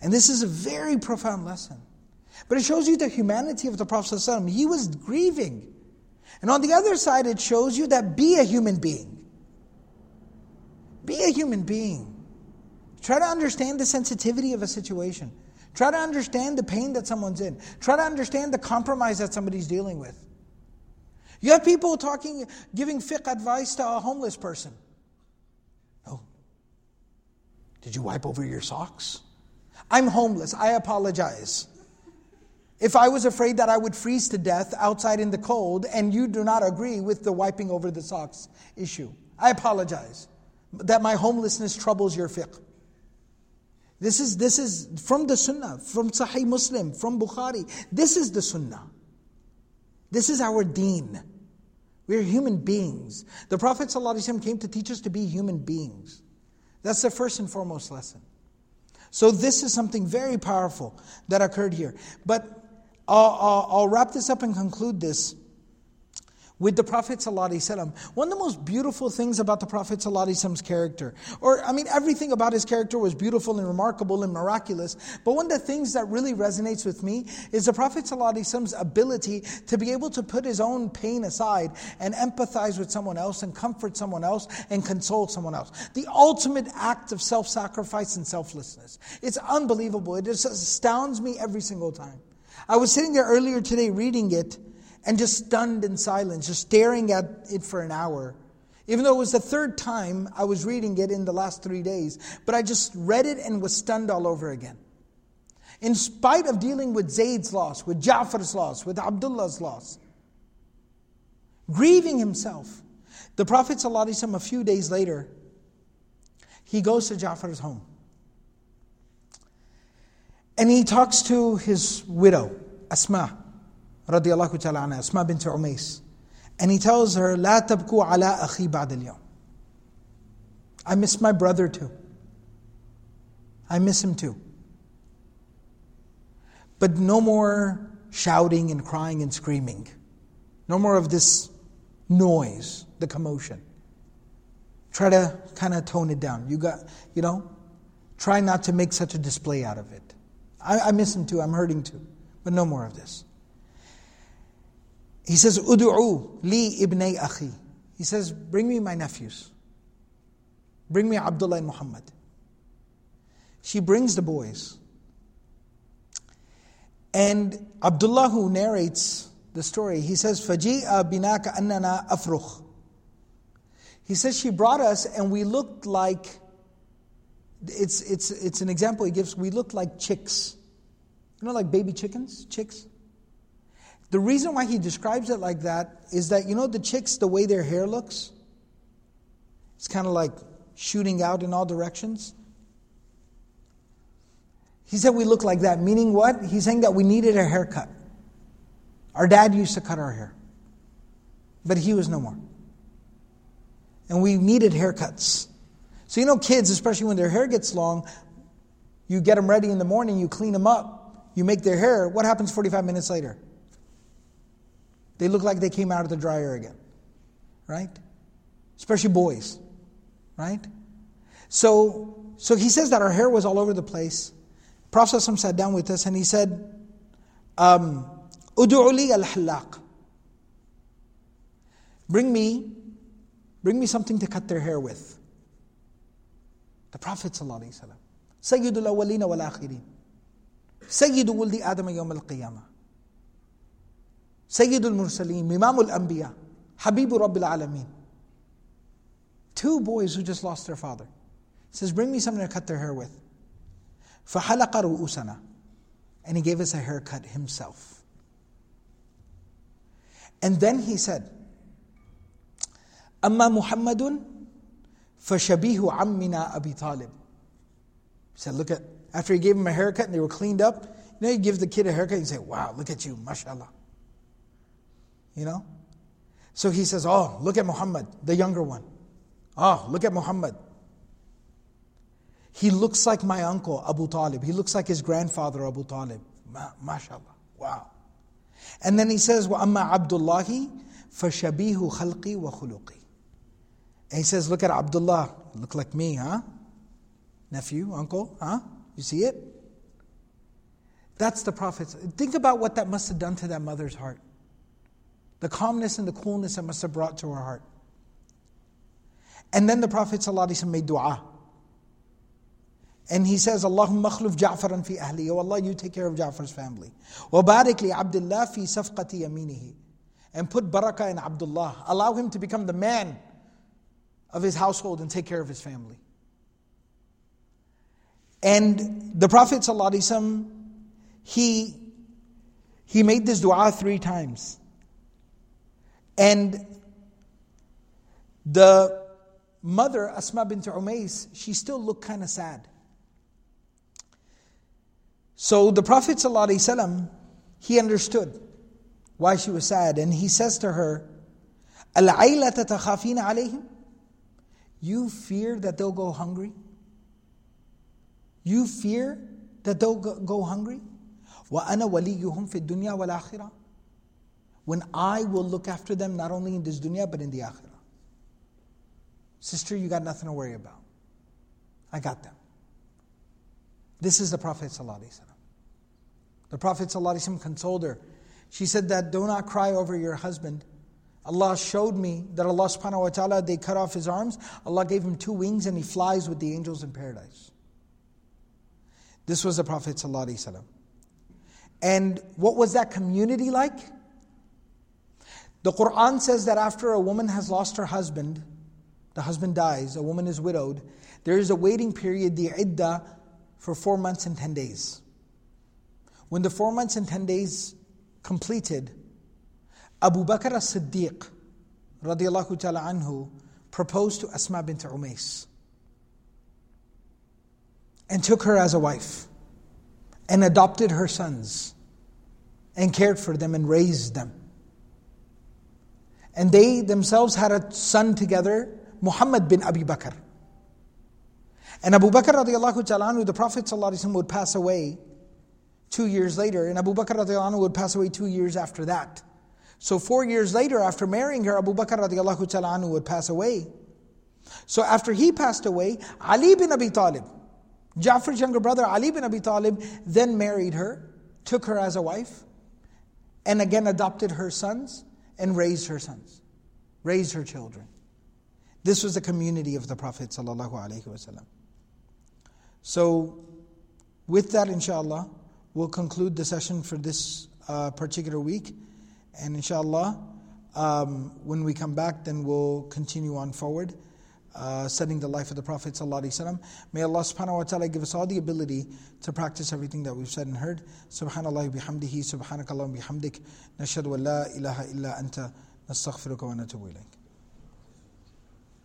And this is a very profound lesson. But it shows you the humanity of the Prophet. ﷺ. He was grieving. And on the other side, it shows you that be a human being. Be a human being. Try to understand the sensitivity of a situation. Try to understand the pain that someone's in. Try to understand the compromise that somebody's dealing with. You have people talking, giving fiqh advice to a homeless person. Oh, did you wipe over your socks? I'm homeless. I apologize. If I was afraid that I would freeze to death outside in the cold and you do not agree with the wiping over the socks issue, I apologize that my homelessness troubles your fiqh. This is, this is from the Sunnah, from Sahih Muslim, from Bukhari. This is the Sunnah. This is our deen. We're human beings. The Prophet ﷺ came to teach us to be human beings. That's the first and foremost lesson. So, this is something very powerful that occurred here. But I'll, I'll, I'll wrap this up and conclude this with the Prophet ﷺ. One of the most beautiful things about the Prophet ﷺ's character, or I mean, everything about his character was beautiful and remarkable and miraculous, but one of the things that really resonates with me is the Prophet ﷺ's ability to be able to put his own pain aside and empathize with someone else and comfort someone else and console someone else. The ultimate act of self sacrifice and selflessness. It's unbelievable. It just astounds me every single time. I was sitting there earlier today reading it and just stunned in silence, just staring at it for an hour. Even though it was the third time I was reading it in the last three days, but I just read it and was stunned all over again. In spite of dealing with Zayd's loss, with Ja'far's loss, with Abdullah's loss, grieving himself, the Prophet ﷺ, a few days later, he goes to Ja'far's home. And he talks to his widow, Asma radiallahu ta'ala anha, Asma bint Umais. And he tells her, لا تبكوا على أخي بعد اليوم. I miss my brother too. I miss him too. But no more shouting and crying and screaming. No more of this noise, the commotion. Try to kind of tone it down. You got, you know, try not to make such a display out of it. I, I miss him too. I'm hurting too. But no more of this. He says, Udu'u li ibnay akhi. He says, bring me my nephews. Bring me Abdullah and Muhammad. She brings the boys. And Abdullah, who narrates the story, he says, Faji'a binaka annana afrukh. He says, She brought us and we looked like, it's, it's, it's an example he gives, we looked like chicks. You know, like baby chickens? Chicks? The reason why he describes it like that is that, you know, the chicks, the way their hair looks, it's kind of like shooting out in all directions. He said we look like that, meaning what? He's saying that we needed a haircut. Our dad used to cut our hair, but he was no more. And we needed haircuts. So, you know, kids, especially when their hair gets long, you get them ready in the morning, you clean them up, you make their hair. What happens 45 minutes later? They look like they came out of the dryer again, right? Especially boys, right? So, so he says that our hair was all over the place. Prophet sat down with us and he said, um, al-halaq. Bring me, bring me something to cut their hair with. The Prophet ﷺ, Sayyidul awwalina wal akhirin. Sayyidu wuldi Adam yawm al-qiyamah. Sayyidul Mursaleen, Imamul Anbiya, Habibu Rabbil Alameen. Two boys who just lost their father. He says, Bring me something to cut their hair with. فَحَلَقَ رُؤُسَنَا And he gave us a haircut himself. And then he said, أما محمد فشبيه عمنا أبي طالب. He said, look at, after he gave him a haircut and they were cleaned up, you know, you give the kid a haircut, you say, wow, look at you, mashallah. You know? So he says, oh, look at Muhammad, the younger one. Oh, look at Muhammad. He looks like my uncle, Abu Talib. He looks like his grandfather, Abu Talib. Ma- mashallah. Wow. And then he says, وَأَمَّا عَبْدُ اللَّهِ فَشَبِيهُ خَلْقِي وَخُلُقِي And he says, look at Abdullah. Look like me, huh? Nephew, uncle, huh? You see it? That's the Prophet. Think about what that must have done to that mother's heart. The calmness and the coolness it must have brought to her heart. And then the Prophet ﷺ made dua. And he says, Allahumma akhluf Ja'faran fi ahli. Oh Allah, you take care of Ja'far's family. وَبَارِكْ لِعَبْدِ fi safqati yaminihi. And put barakah in Abdullah. Allow him to become the man of his household and take care of his family. And the Prophet ﷺ, he, he made this dua three times. And the mother, Asma bint Umays, she still looked kind of sad. So the Prophet ﷺ, he understood why she was sad, and he says to her, alayhim? You fear that they'll go hungry? You fear that they'll go hungry? وَأَنَا وَلِيُّهُمْ فِي الدُّنْيَا وَالْآخِرَةِ When I will look after them not only in this dunya but in the akhirah. Sister, you got nothing to worry about. I got them. This is the Prophet ﷺ. The Prophet ﷺ consoled her. She said that, do not cry over your husband. Allah showed me that Allah subhanahu wa ta'ala, they cut off his arms. Allah gave him two wings and he flies with the angels in paradise. This was the Prophet ﷺ. And what was that community like? The Quran says that after a woman has lost her husband, the husband dies, a woman is widowed, there is a waiting period, the iddah, for four months and ten days. When the four months and ten days completed, Abu Bakr as Siddiq, radiallahu ta'ala anhu, proposed to Asma bint Umays and took her as a wife and adopted her sons and cared for them and raised them. And they themselves had a son together Muhammad bin Abi Bakr. And Abu Bakr radiallahu ta'ala anhu, the Prophet would pass away two years later, and Abu Bakr radiallahu would pass away two years after that. So four years later, after marrying her, Abu Bakr radiallahu ta'ala would pass away. So after he passed away, Ali bin Abi Talib, Ja'far's younger brother Ali bin Abi Talib, then married her, took her as a wife, and again adopted her sons and raised her sons, raised her children. This was the community of the Prophet ﷺ. So, with that, inshallah, we'll conclude the session for this uh, particular week. And inshallah, um, when we come back, then we'll continue on forward, uh, studying the life of the Prophet. ﷺ. May Allah subhanahu wa ta'ala give us all the ability to practice everything that we've said and heard. Subhanallah bihamdihi, subhanakallah bihamdik, nashadu wa la ilaha illa anta, nastaghfiruka wa natubu ilayk.